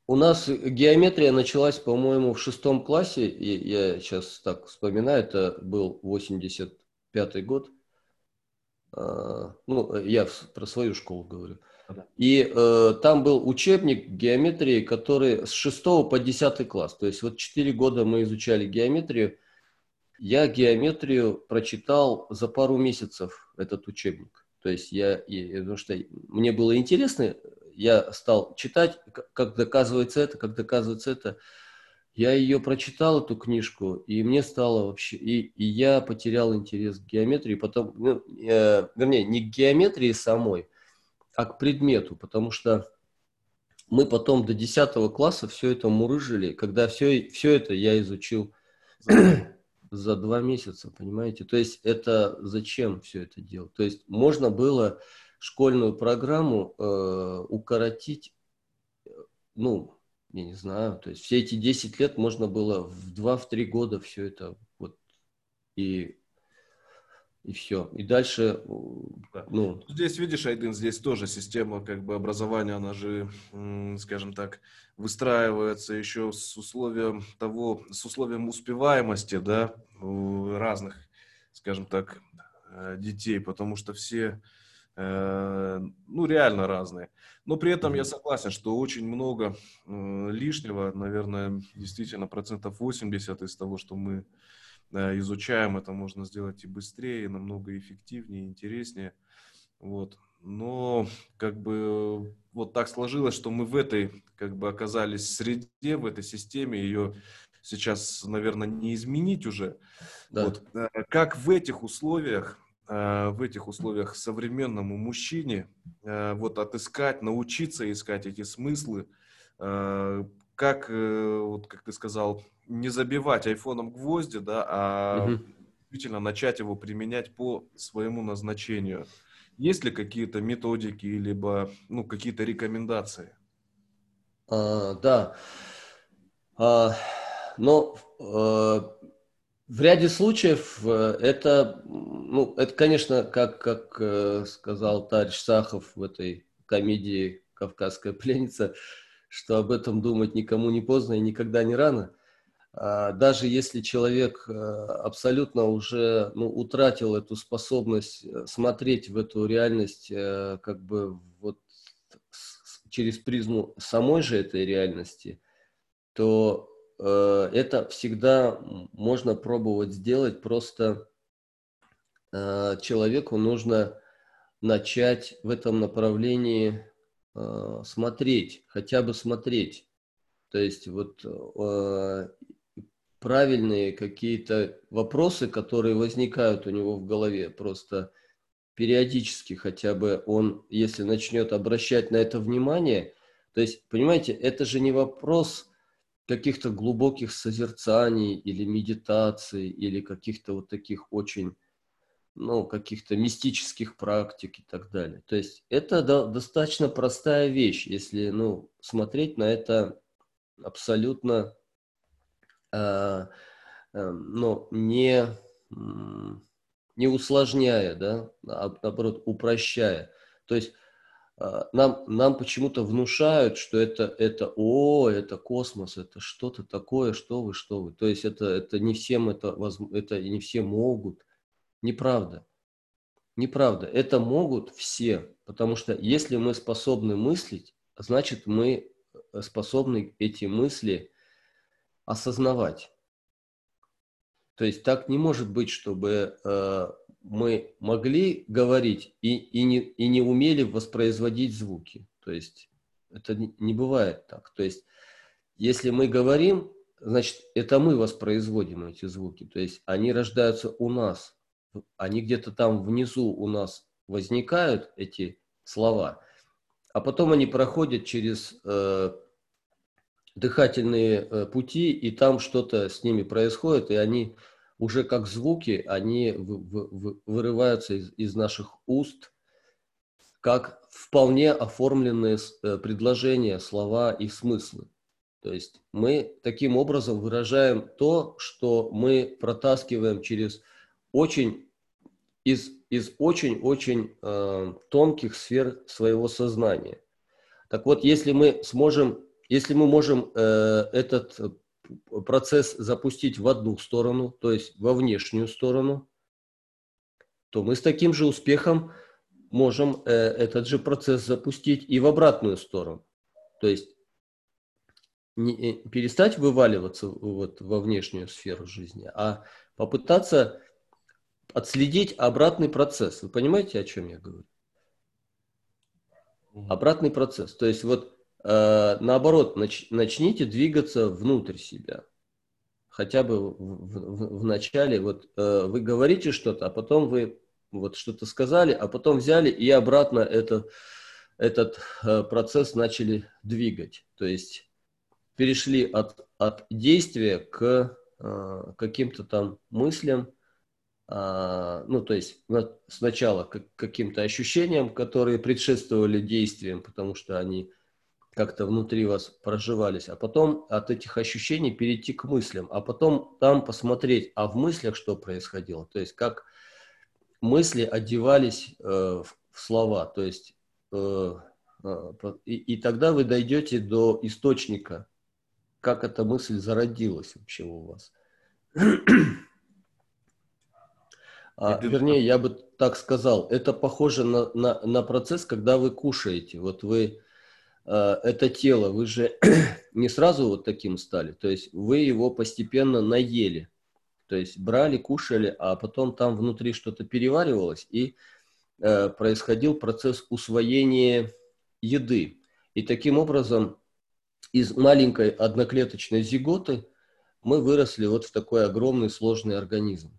У нас геометрия началась, по-моему, в шестом классе. Я, я сейчас так вспоминаю, это был 85-й год. А, ну, я про свою школу говорю. И э, там был учебник геометрии, который с 6 по 10 класс. То есть вот 4 года мы изучали геометрию. Я геометрию прочитал за пару месяцев, этот учебник. То есть я, и, потому что мне было интересно, я стал читать, как доказывается это, как доказывается это. Я ее прочитал, эту книжку, и мне стало вообще... И, и я потерял интерес к геометрии, потом... Ну, э, вернее, не к геометрии самой, а к предмету, потому что мы потом до 10 класса все это мурыжили, когда все, все это я изучил за два месяца, понимаете? То есть это зачем все это делать? То есть можно было школьную программу э, укоротить, ну, я не знаю, то есть все эти 10 лет можно было в 2-3 года все это вот и и все. И дальше, да. ну... Здесь, видишь, Айдын, здесь тоже система как бы образования, она же, скажем так, выстраивается еще с условием того, с условием успеваемости, да, разных, скажем так, э, детей, потому что все, э, ну, реально разные. Но при этом я согласен, что очень много лишнего, наверное, действительно процентов 80 из того, что мы изучаем, это можно сделать и быстрее, и намного эффективнее, интереснее. Вот. Но как бы вот так сложилось, что мы в этой как бы оказались среде, в этой системе, ее сейчас, наверное, не изменить уже. Да. Вот. Э, как в этих условиях, э, в этих условиях современному мужчине э, вот отыскать, научиться искать эти смыслы, как, вот как ты сказал, не забивать айфоном гвозди, да, а угу. действительно начать его применять по своему назначению. Есть ли какие-то методики, либо ну, какие-то рекомендации? А, да. А, но а, в ряде случаев э, это, ну, это, конечно, как, как э, сказал товарищ Сахов в этой комедии «Кавказская пленница», что об этом думать никому не поздно и никогда не рано – а, даже если человек э, абсолютно уже ну, утратил эту способность э, смотреть в эту реальность э, как бы вот через призму самой же этой реальности, то это всегда можно пробовать сделать. Просто человеку нужно начать в этом направлении смотреть, хотя бы смотреть. То есть вот правильные какие-то вопросы, которые возникают у него в голове, просто периодически хотя бы он, если начнет обращать на это внимание, то есть, понимаете, это же не вопрос каких-то глубоких созерцаний или медитаций, или каких-то вот таких очень, ну, каких-то мистических практик и так далее. То есть это до, достаточно простая вещь, если, ну, смотреть на это абсолютно Э, э, но не, не усложняя, да, а наоборот упрощая. То есть э, нам, нам почему-то внушают, что это, это, о, это космос, это что-то такое, что вы, что вы. То есть это, это не всем это, это не все могут. Неправда. Неправда. Это могут все. Потому что если мы способны мыслить, значит мы способны эти мысли осознавать. То есть так не может быть, чтобы э, мы могли говорить и, и, не, и не умели воспроизводить звуки. То есть это не бывает так. То есть если мы говорим, значит, это мы воспроизводим эти звуки. То есть они рождаются у нас. Они где-то там внизу у нас возникают, эти слова, а потом они проходят через э, дыхательные э, пути, и там что-то с ними происходит, и они уже как звуки, они в, в, вырываются из, из наших уст, как вполне оформленные э, предложения, слова и смыслы. То есть мы таким образом выражаем то, что мы протаскиваем через очень из, из очень-очень э, тонких сфер своего сознания. Так вот, если мы сможем, если мы можем э, этот процесс запустить в одну сторону, то есть во внешнюю сторону, то мы с таким же успехом можем э, этот же процесс запустить и в обратную сторону. То есть не, э, перестать вываливаться вот во внешнюю сферу жизни, а попытаться отследить обратный процесс. Вы понимаете, о чем я говорю? Обратный процесс. То есть вот э, наоборот, нач, начните двигаться внутрь себя. Хотя бы в, в, в начале, вот э, вы говорите что-то, а потом вы вот что-то сказали, а потом взяли и обратно это, этот э, процесс начали двигать. То есть перешли от, от действия к э, каким-то там мыслям, ну, то есть сначала к каким-то ощущениям, которые предшествовали действиям, потому что они как-то внутри вас проживались, а потом от этих ощущений перейти к мыслям, а потом там посмотреть, а в мыслях что происходило, то есть как мысли одевались э, в, в слова, то есть э, э, и, и тогда вы дойдете до источника как эта мысль зародилась вообще у вас. А, вернее, я бы так сказал, это похоже на, на, на процесс, когда вы кушаете. Вот вы, э, это тело, вы же не сразу вот таким стали, то есть вы его постепенно наели. То есть брали, кушали, а потом там внутри что-то переваривалось, и э, происходил процесс усвоения еды. И таким образом из маленькой одноклеточной зиготы мы выросли вот в такой огромный сложный организм.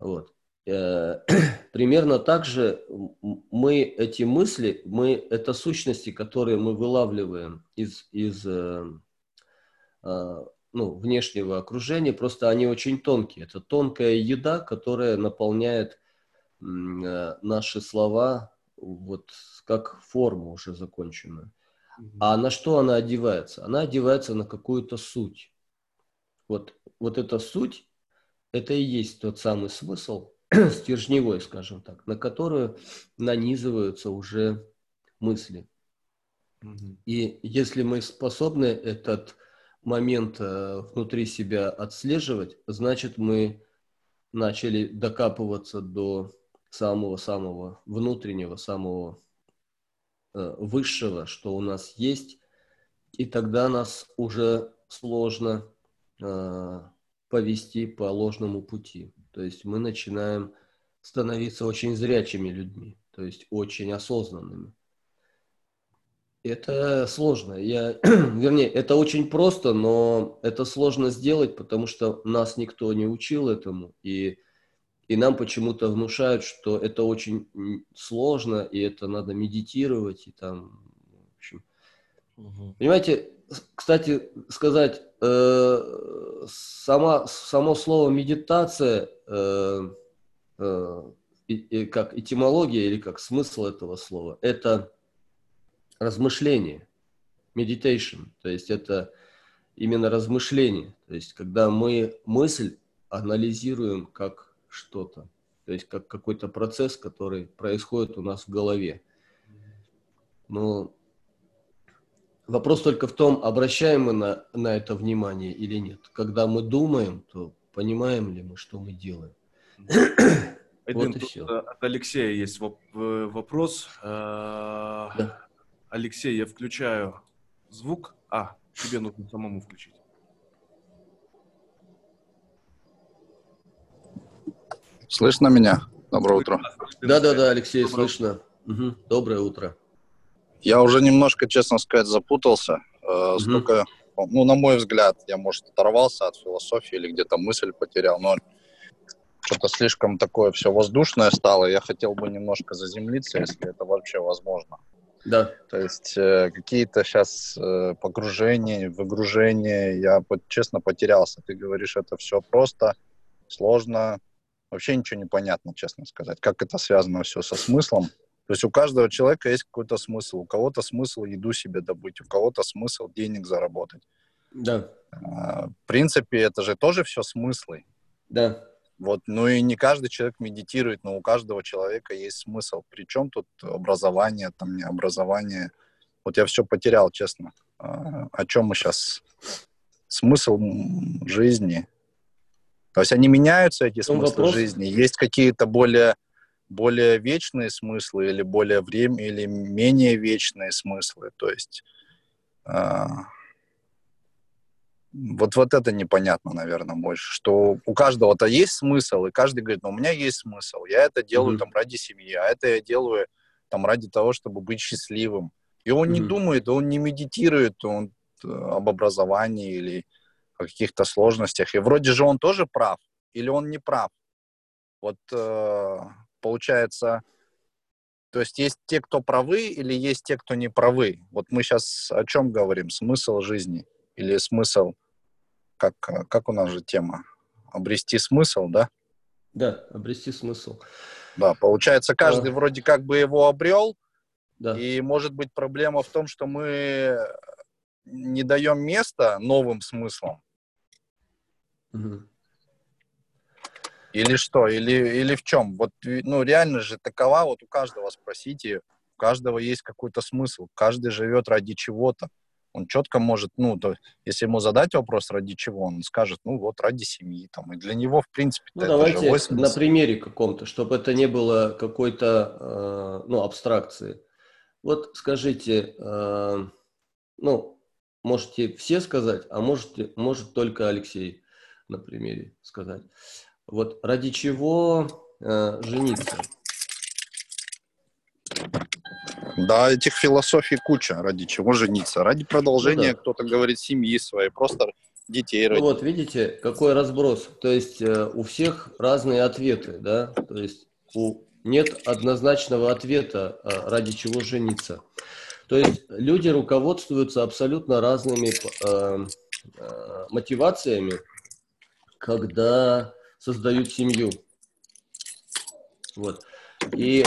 Вот. Э, примерно так же мы эти мысли, мы, это сущности, которые мы вылавливаем из, из э, э, ну, внешнего окружения, просто они очень тонкие. Это тонкая еда, которая наполняет наши слова вот как форму уже законченную. А на что она одевается? Она одевается на какую-то суть. Вот, вот эта суть, это и есть тот самый смысл, стержневой, скажем так, на которую нанизываются уже мысли. И если мы способны этот момент э, внутри себя отслеживать, значит мы начали докапываться до самого-самого внутреннего, самого Э, высшего, что у нас есть, и тогда нас уже сложно э, повести по ложному пути. То есть мы начинаем становиться очень зрячими людьми, то есть очень осознанными. Это сложно. Я, вернее, это очень просто, но это сложно сделать, потому что нас никто не учил этому. И и нам почему-то внушают, что это очень сложно, и это надо медитировать, и там, в общем. Угу. Понимаете, кстати сказать, э, сама, само слово медитация, э, э, и, как этимология или как смысл этого слова, это размышление, meditation, то есть это именно размышление, то есть когда мы мысль анализируем как что-то. То есть как какой-то процесс, который происходит у нас в голове. Но вопрос только в том, обращаем мы на, на это внимание или нет. Когда мы думаем, то понимаем ли мы, что мы делаем. вот и все. От Алексея есть э, вопрос. Э, да. Алексей, я включаю звук. А, тебе нужно самому включить. Слышно меня? Доброе утро. Да-да-да, Алексей, Доброе слышно. Угу. Доброе утро. Я уже немножко, честно сказать, запутался. Э, угу. Столько, ну, на мой взгляд, я, может, оторвался от философии или где-то мысль потерял, но что-то слишком такое все воздушное стало. Я хотел бы немножко заземлиться, если это вообще возможно. Да. То есть э, какие-то сейчас э, погружения, выгружения, я честно потерялся. Ты говоришь, это все просто, сложно, вообще ничего не понятно, честно сказать. Как это связано все со смыслом? То есть у каждого человека есть какой-то смысл. У кого-то смысл еду себе добыть, у кого-то смысл денег заработать. Да. А, в принципе, это же тоже все смыслы. Да. Вот, ну и не каждый человек медитирует, но у каждого человека есть смысл. Причем тут образование, там не образование. Вот я все потерял, честно. А, о чем мы сейчас? Смысл жизни. То есть они меняются, эти смыслы вопрос... жизни. Есть какие-то более, более вечные смыслы или более время, или менее вечные смыслы. То есть а, вот, вот это непонятно, наверное, больше, что у каждого-то есть смысл, и каждый говорит, ну, у меня есть смысл, я это делаю mm-hmm. там ради семьи, а это я делаю там ради того, чтобы быть счастливым. И он mm-hmm. не думает, он не медитирует он, э, об образовании или о каких-то сложностях. И вроде же он тоже прав, или он не прав. Вот э, получается, то есть есть те, кто правы, или есть те, кто не правы. Вот мы сейчас о чем говорим? Смысл жизни – или смысл, как, как у нас же тема, обрести смысл, да? Да, обрести смысл. Да, получается, каждый а... вроде как бы его обрел, да. и может быть проблема в том, что мы не даем места новым смыслам. Угу. Или что? Или, или в чем? Вот, ну, реально же такова, вот у каждого спросите, у каждого есть какой-то смысл, каждый живет ради чего-то он четко может, ну, то, если ему задать вопрос, ради чего, он скажет, ну, вот ради семьи, там, и для него, в принципе, ну, давайте на примере каком-то, чтобы это не было какой-то, э, ну, абстракции. Вот скажите, э, ну, можете все сказать, а можете, может только Алексей на примере сказать. Вот ради чего э, жениться? Да, этих философий куча. Ради чего жениться? Ради продолжения, ну, да. кто-то говорит, семьи своей, просто детей ну, вот видите, какой разброс. То есть э, у всех разные ответы, да? То есть у, нет однозначного ответа, э, ради чего жениться. То есть люди руководствуются абсолютно разными э, э, мотивациями, когда создают семью. Вот. И,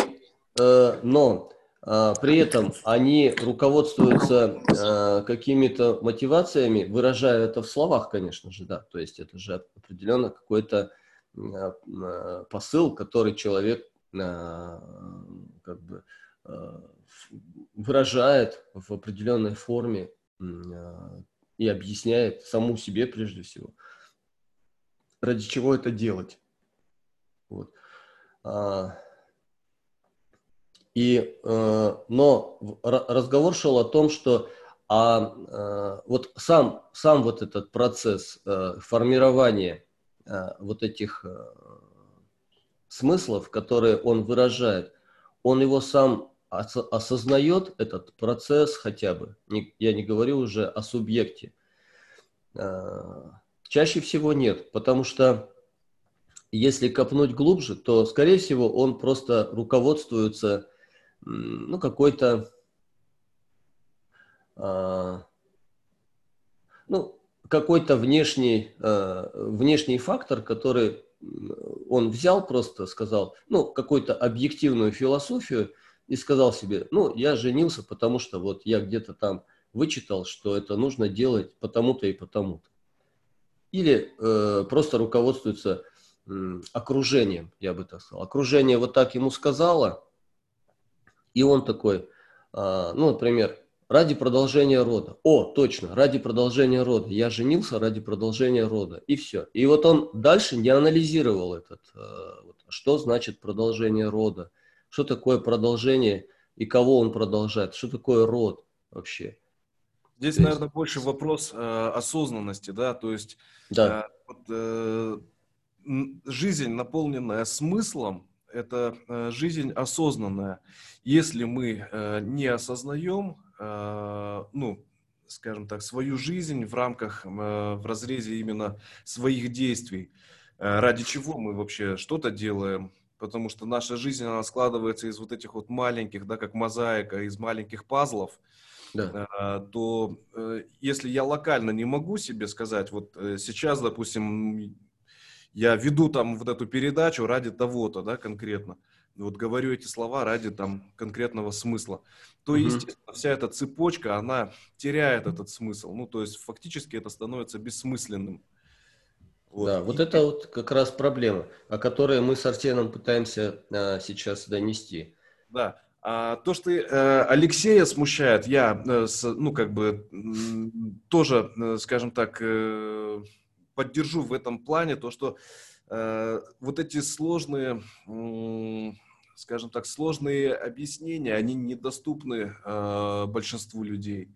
э, но а, при этом они руководствуются а, какими-то мотивациями, выражая это в словах, конечно же, да. То есть это же определенно какой-то а, посыл, который человек как бы выражает в определенной форме и объясняет саму себе прежде всего, ради чего это делать. Вот. И, э, но разговор шел о том, что а, э, вот сам, сам вот этот процесс э, формирования э, вот этих э, смыслов, которые он выражает, он его сам ос осознает, этот процесс хотя бы, не, я не говорю уже о субъекте. Э, чаще всего нет, потому что если копнуть глубже, то, скорее всего, он просто руководствуется ну, какой-то, а, ну, какой-то внешний, а, внешний фактор, который он взял просто, сказал, ну, какую-то объективную философию и сказал себе, ну, я женился, потому что вот я где-то там вычитал, что это нужно делать потому-то и потому-то. Или э, просто руководствуется э, окружением, я бы так сказал. Окружение вот так ему сказало, и он такой, а, ну, например, ради продолжения рода. О, точно, ради продолжения рода. Я женился ради продолжения рода. И все. И вот он дальше не анализировал этот, а, что значит продолжение рода, что такое продолжение и кого он продолжает, что такое род вообще. Здесь, есть... наверное, больше вопрос э, осознанности, да, то есть да. э, вот, э, жизнь, наполненная смыслом, это э, жизнь осознанная. Если мы э, не осознаем, э, ну, скажем так, свою жизнь в рамках, в разрезе именно своих действий, ради чего мы вообще что-то делаем, потому что наша жизнь, она складывается из вот этих вот маленьких, да, как мозаика, из маленьких пазлов, да. то если я локально не могу себе сказать, вот сейчас, допустим, я веду там вот эту передачу ради того-то, да, конкретно. Вот говорю эти слова ради там конкретного смысла. То, mm естественно, вся эта цепочка, она теряет этот смысл. Ну, то есть фактически это становится бессмысленным. Вот. Да, вот это вот как раз проблема, о которой мы с Артеном пытаемся а, сейчас донести. Да, то, что э, Алексея смущает, я, э, ну, как бы, тоже, э, скажем так, поддержу в этом плане то, что вот эти сложные, скажем так, сложные объяснения, они недоступны большинству людей.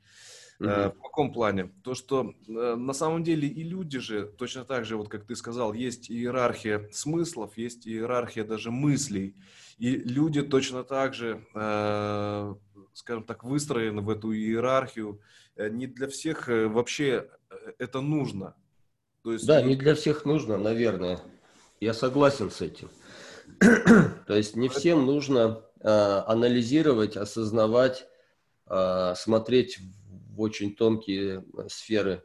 Mm-hmm. В каком плане? То, что на самом деле и люди же, точно так же, вот как ты сказал, есть иерархия смыслов, есть иерархия даже мыслей. И люди точно так же, э, скажем так, выстроены в эту иерархию. Не для всех вообще это нужно. То есть... Да, не для всех нужно, наверное. Я согласен с этим. То есть не всем нужно э, анализировать, осознавать, э, смотреть в очень тонкие сферы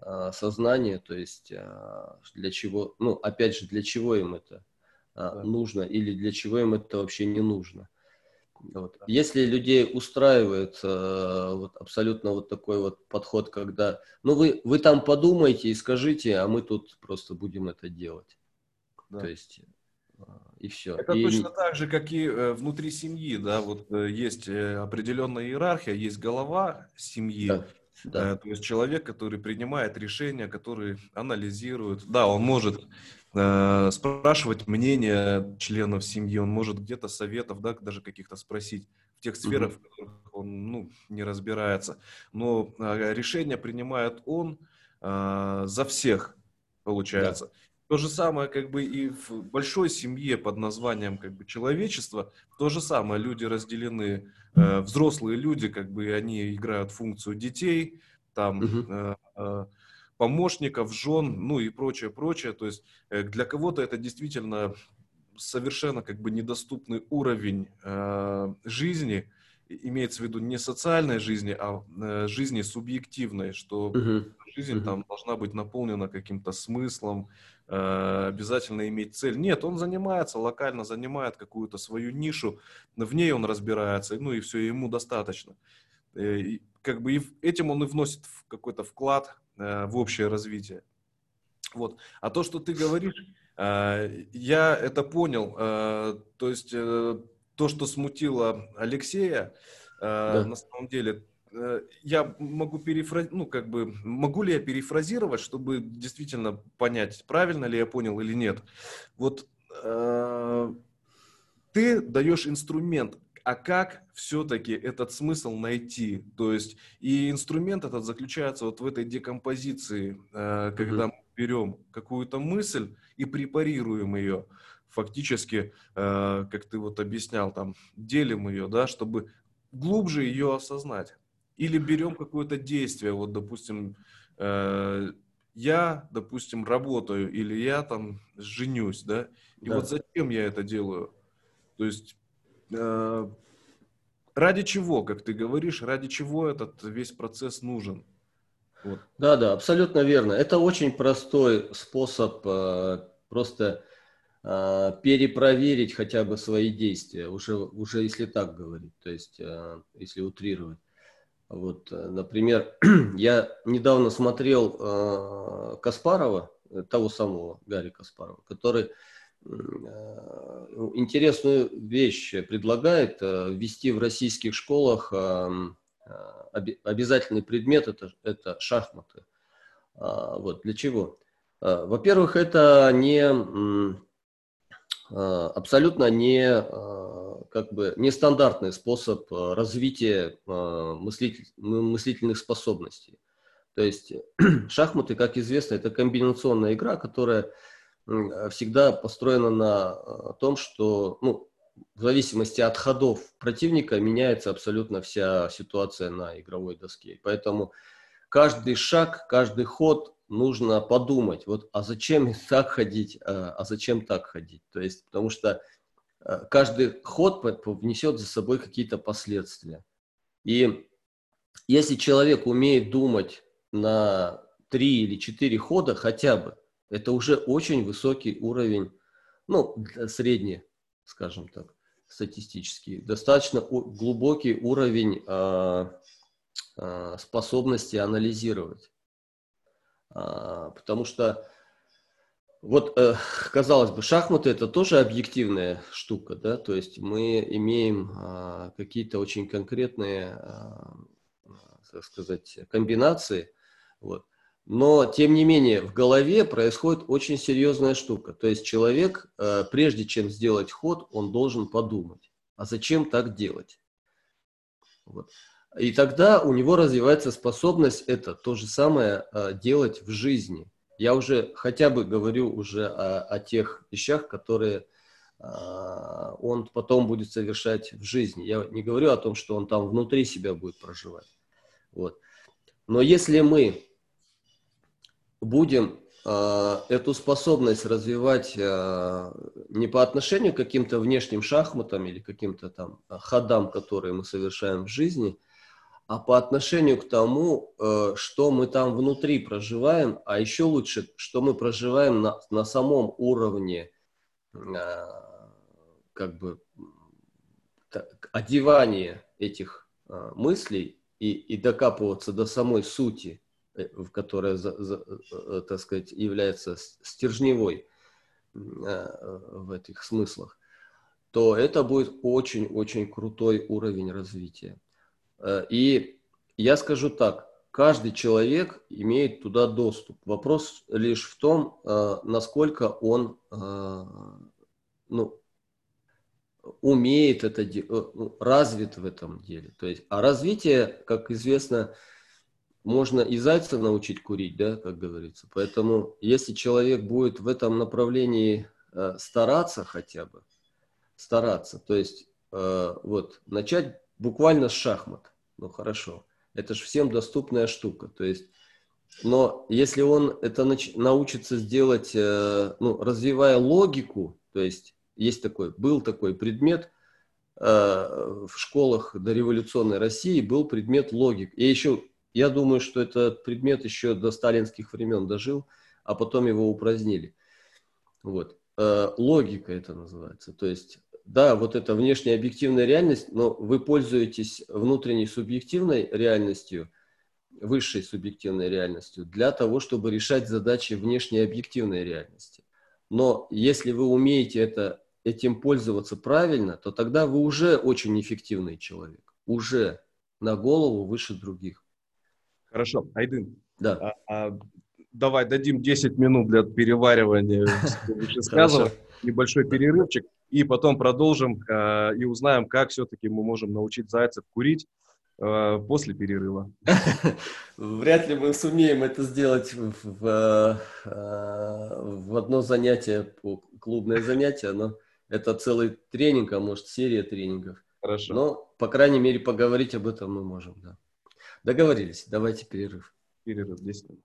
э, сознания, то есть э, для чего, ну, опять же, для чего им это э, нужно или для чего им это вообще не нужно. Вот. Если людей устраивает э, вот, абсолютно вот такой вот подход, когда, ну вы, вы там подумайте и скажите, а мы тут просто будем это делать. Да. То есть э, и все. Это и... точно так же, как и э, внутри семьи, да, вот э, есть э, определенная иерархия, есть голова семьи, да. Да. То есть человек, который принимает решения, который анализирует, да, он может Э, спрашивать мнение членов семьи, он может где-то советов, да, даже каких-то спросить в тех сферах, mm-hmm. в которых он ну, не разбирается. Но э, решение принимает он э, за всех, получается. Да. То же самое как бы и в большой семье под названием как бы человечество, то же самое люди разделены, э, взрослые люди как бы они играют функцию детей, там угу. э, э, помощников, жен, ну и прочее, прочее. То есть э, для кого-то это действительно совершенно как бы недоступный уровень э, жизни, имеется в виду не социальной жизни, а э, жизни субъективной, что uh-huh. жизнь uh-huh. там должна быть наполнена каким-то смыслом, э, обязательно иметь цель. Нет, он занимается, локально занимает какую-то свою нишу, в ней он разбирается, ну и все, ему достаточно. Э, и, как бы и этим он и вносит в какой-то вклад Э, в общее развитие. Вот. А то, что ты говоришь, э, я это понял. Э, то есть то, что смутило Алексея, да. на самом деле, я могу перефразировать, ну, как бы, могу ли я перефразировать, чтобы действительно понять, правильно ли я понял или нет. Вот ты даешь инструмент, а как все-таки этот смысл найти? То есть и инструмент этот заключается вот в этой декомпозиции, э, когда mm-hmm. мы берем какую-то мысль и препарируем ее, фактически, э, как ты вот объяснял, там делим ее, да, чтобы глубже ее осознать. Или берем какое-то действие, вот, допустим, э, я, допустим, работаю, или я там женюсь, да, и да. вот зачем я это делаю? То есть ради чего, как ты говоришь, ради чего этот весь процесс нужен? Вот. Да, да, абсолютно верно. Это очень простой способ э, просто э, перепроверить хотя бы свои действия, уже, уже если так говорить, то есть э, если утрировать. Вот, э, например, я недавно смотрел э, Каспарова, того самого Гарри Каспарова, который Э, интересную вещь предлагает э, ввести в российских школах э, обязательный предмет это, это шахматы. А, вот для чего? Во-первых, это не абсолютно не как бы нестандартный способ развития мыслитель, мыслительных способностей. То есть шахматы, как известно, это комбинационная игра, которая всегда построена на том, что ну, в зависимости от ходов противника меняется абсолютно вся ситуация на игровой доске. Поэтому каждый шаг, каждый ход нужно подумать, вот, а зачем так ходить, а, а зачем так ходить. То есть, потому что каждый ход внесет за собой какие-то последствия. И если человек умеет думать на три или четыре хода хотя бы, это уже очень высокий уровень, ну, средний, скажем так, статистический, достаточно глубокий уровень э, э, способности анализировать. Э, потому что вот, э, казалось бы, шахматы это тоже объективная штука, да, то есть мы имеем какие-то очень конкретные, так сказать, комбинации, вот. Но, тем не менее, в голове происходит очень серьезная штука. То есть человек, э, прежде чем сделать ход, он должен подумать, а зачем так делать? Вот. И тогда у него развивается способность это то же самое э, делать в жизни. Я уже хотя бы говорю уже о, о тех вещах, которые э, он потом будет совершать в жизни. Я не говорю о том, что он там внутри себя будет проживать. Вот. Но если мы будем э, эту способность развивать э, не по отношению к каким-то внешним шахматам или каким-то там ходам, которые мы совершаем в жизни, а по отношению к тому, э, что мы там внутри проживаем, а еще лучше, что мы проживаем на, на самом уровне э, как бы так, одевания этих э, мыслей и, и докапываться до самой сути которая, э, так сказать, является стержневой э, в этих смыслах, то это будет очень-очень крутой уровень развития. И я скажу так, каждый человек имеет туда доступ. Вопрос лишь в том, насколько он ну, умеет это, ну, развит в этом деле. То есть, а развитие, как известно, можно и зайца научить курить, да, как говорится. Поэтому, если человек будет в этом направлении э, стараться хотя бы, стараться, то есть э, вот начать буквально с шахмат, ну хорошо, это же всем доступная штука, то есть, но если он это нач- научится сделать, э, ну, развивая логику, то есть есть такой, был такой предмет э, в школах дореволюционной России, был предмет логик, и еще я думаю, что этот предмет еще до сталинских времен дожил, а потом его упразднили. Вот. Э, логика это называется. То есть, да, вот это внешняя объективная реальность, но вы пользуетесь внутренней субъективной реальностью, высшей субъективной реальностью, для того, чтобы решать задачи внешней объективной реальности. Но если вы умеете это, этим пользоваться правильно, то тогда вы уже очень эффективный человек. Уже на голову выше других. Хорошо, Айдын. Да. А, а, давай дадим 10 минут для переваривания вышесказанного, небольшой перерывчик, и потом продолжим э, и узнаем, как все-таки мы можем научить зайцев курить э, после перерыва. Вряд ли мы сумеем это сделать в, в, в одно занятие, клубное занятие, но это целый тренинг, а может серия тренингов. Хорошо. Но, по крайней мере, поговорить об этом мы можем, да. Договорились. Давайте перерыв. Перерыв 10 минут.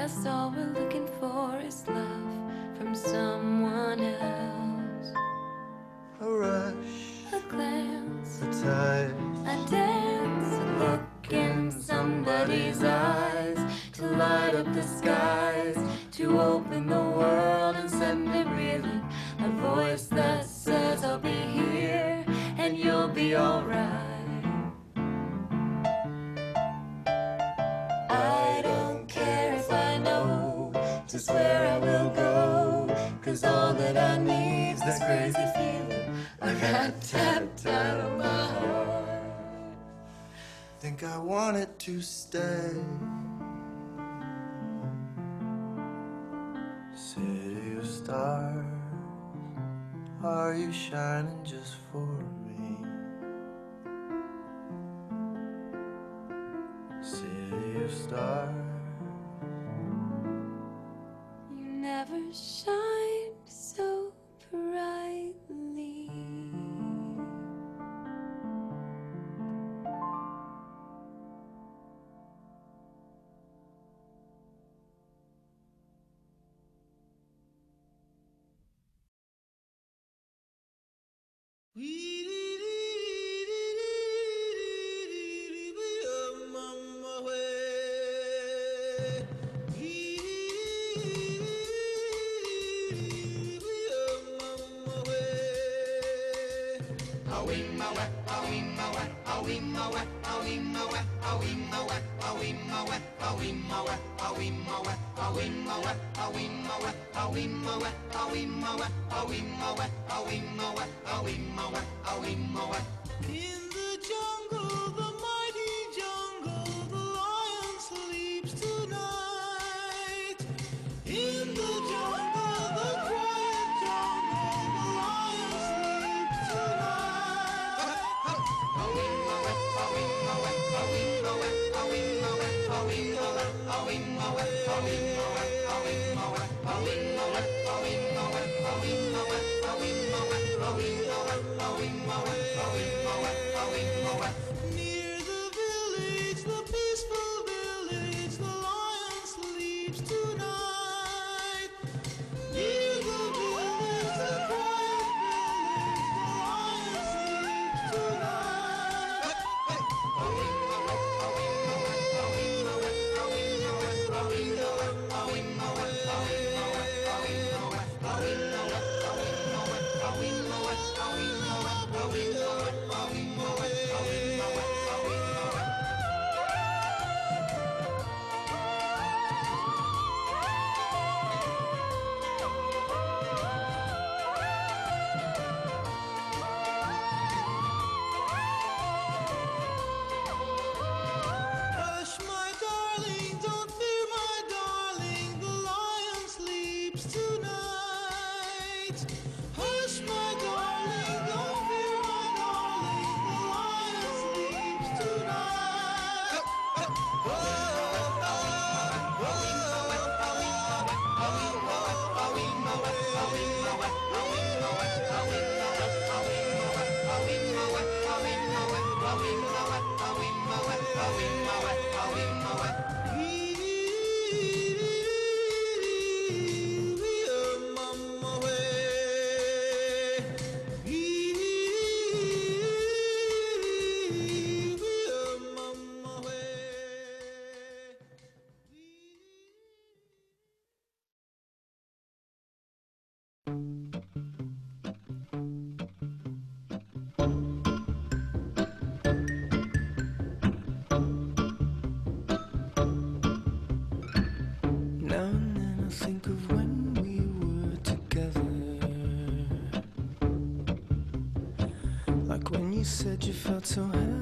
Yes, all we're looking for is love from someone else. A rush, A glance, a touch, a dance, a look in somebody's eyes Got tapped out of my heart. think I wanted to stay. City of stars, are you shining just for me? City of stars. awimma, awimma, awimma, awimma, awimma, felt so high.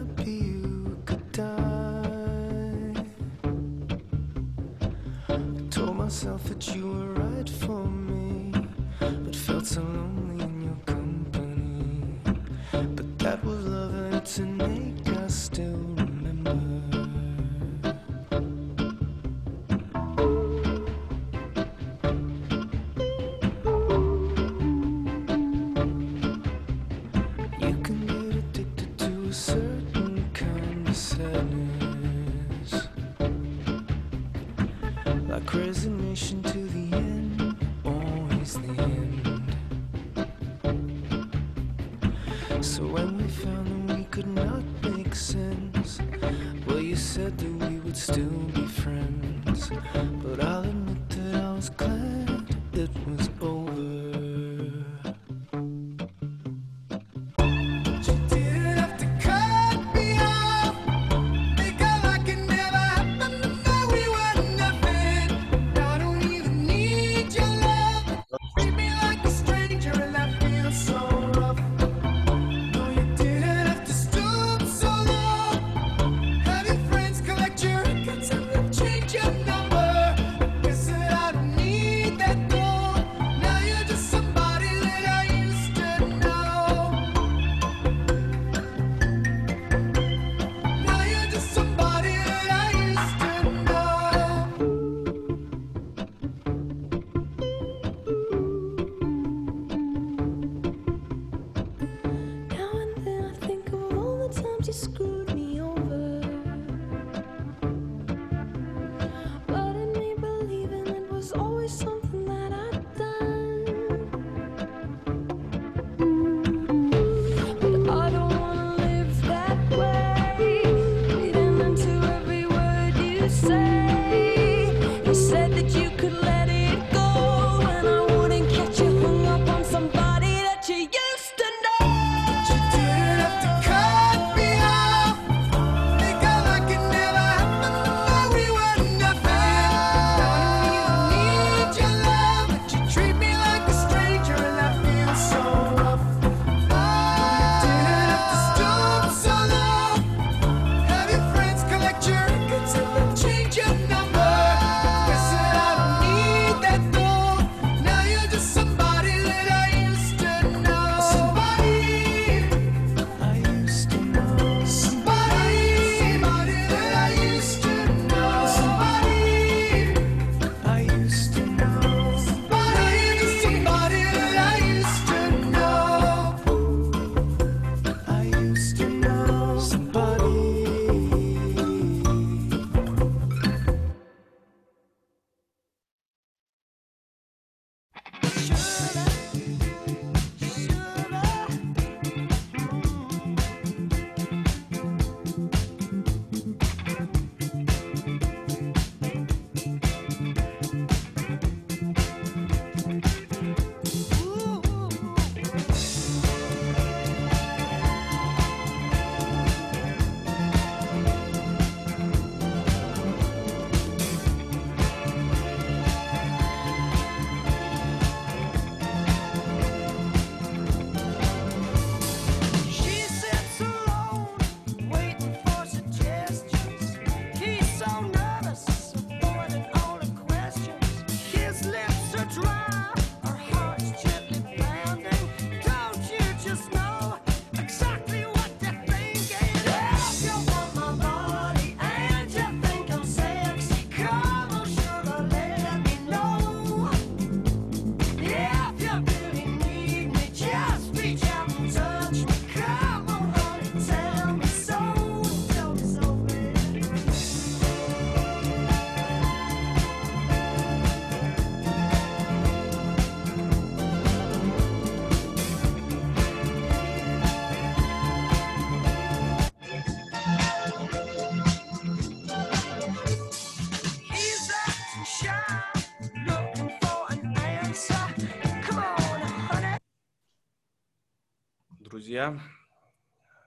друзья.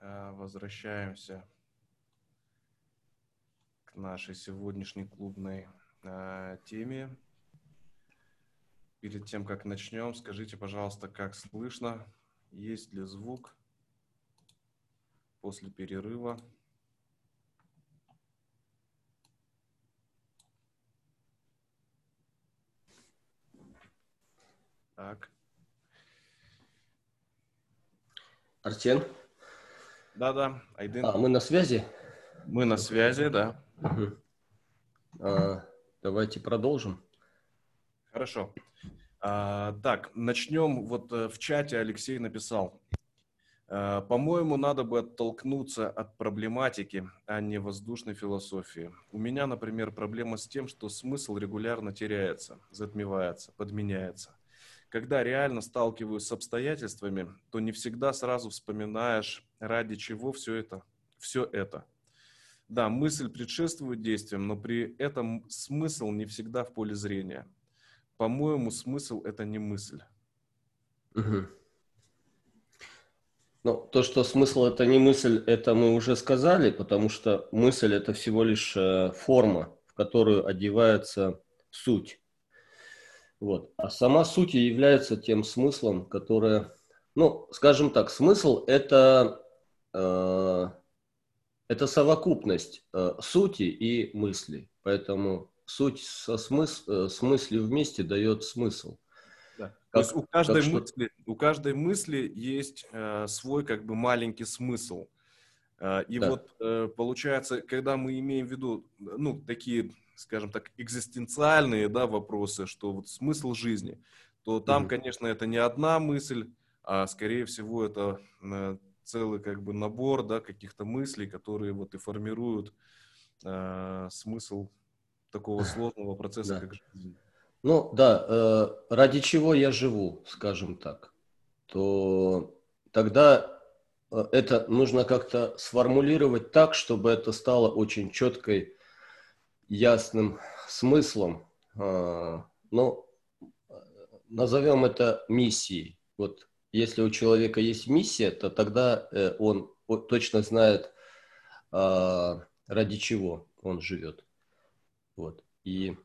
Э, возвращаемся к нашей сегодняшней клубной э, теме. Перед тем, как начнем, скажите, пожалуйста, как слышно, есть ли звук после перерыва? Так. Арсен, Да-да, Айдын. а, мы на связи? Мы на связи, да. А, давайте продолжим. Хорошо. А, так, начнем. Вот э, в чате Алексей написал. «Э, По-моему, надо бы оттолкнуться от проблематики, а не воздушной философии. У меня, например, проблема с тем, что смысл регулярно теряется, затмевается, подменяется. Когда реально сталкиваюсь с обстоятельствами, то не всегда сразу вспоминаешь, ради чего все это. Все это. Да, мысль предшествует действиям, но при этом смысл не всегда в поле зрения. По-моему, смысл это не мысль. Мгм. Ну, то, что смысл это не мысль, это мы уже сказали, потому что мысль это всего лишь э, форма, в которую одевается суть. Вот. А сама суть является тем смыслом, которое, ну, скажем так, смысл это, э, это совокупность э, сути и мысли. Поэтому суть со смыс, э, с мыслью вместе дает смысл. Да. То Как- есть у каждой, как что- мысли, у каждой мысли есть э, свой как бы маленький смысл. Э, и Да. вот э, получается, когда мы имеем в виду, ну, такие, скажем так, экзистенциальные да, вопросы, что вот смысл жизни, то там, Мгм. конечно, это не одна мысль, а скорее всего это э, целый как бы набор да, каких-то мыслей, которые вот и формируют э, смысл такого сложного процесса, Да. как жизнь. Ну да, э, ради чего я живу, скажем так, то тогда э, это нужно как-то сформулировать так, чтобы это стало очень четкой, ясным смыслом. А, Ну, э, назовем это миссией. Вот если у человека есть миссия, то тогда э, он точно знает, а, ради чего он живет. Вот. И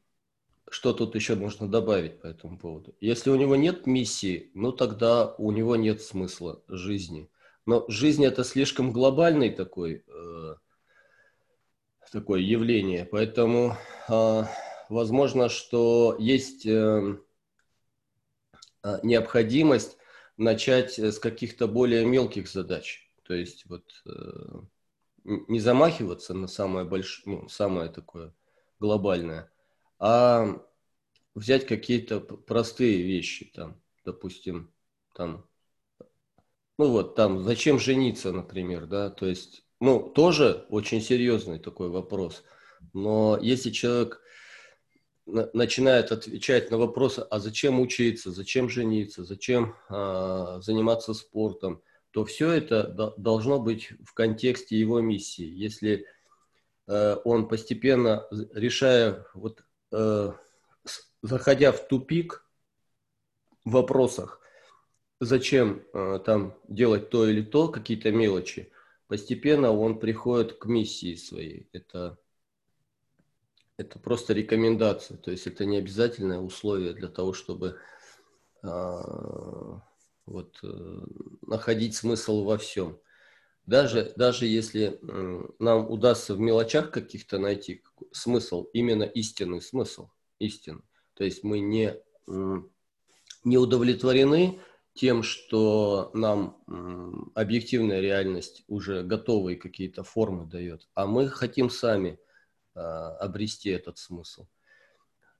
что тут еще можно добавить по этому поводу? Если у него нет миссии, ну тогда у него нет смысла жизни. Но жизнь это слишком глобальный такой, э, такое явление, поэтому э, возможно, что есть э, э, необходимость начать с каких-то более мелких задач. То есть вот э, не замахиваться на самое большое, ну, самое такое глобальное, а взять какие-то простые вещи, там, допустим, там, ну вот, там, зачем жениться, например, да, то есть, ну, тоже очень серьезный такой вопрос, но если человек на- начинает отвечать на вопросы, а зачем учиться, зачем жениться, зачем а, заниматься спортом, то все это до- должно быть в контексте его миссии. Если э, он постепенно, решая, вот, э, заходя в тупик в вопросах, зачем э, там делать то или то, какие-то мелочи, постепенно он приходит к миссии своей. Это, это просто рекомендация, то есть это не обязательное условие для того, чтобы а, вот, э, находить смысл во всем. Даже, даже если нам удастся в мелочах каких-то найти смысл, именно истинный смысл, истину, то есть мы не, не удовлетворены тем, что нам объективная реальность уже готовые какие-то формы дает, а мы хотим сами а, обрести этот смысл,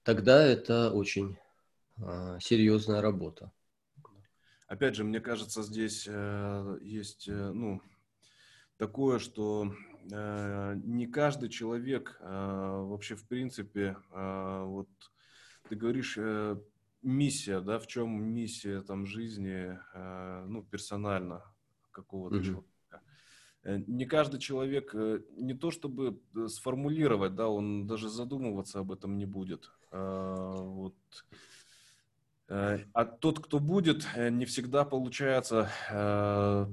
тогда это очень а, серьезная работа. Опять же, мне кажется, здесь э, есть, э, ну, такое, что э, не каждый человек вообще, в принципе, вот ты говоришь, миссия, да, в чем миссия там жизни, э, ну, персонально какого-то Мгм. человека. Э, Не каждый человек, э, не то чтобы э, сформулировать, да, он даже задумываться об этом не будет. Э, Вот. А тот, кто будет, не всегда получается э,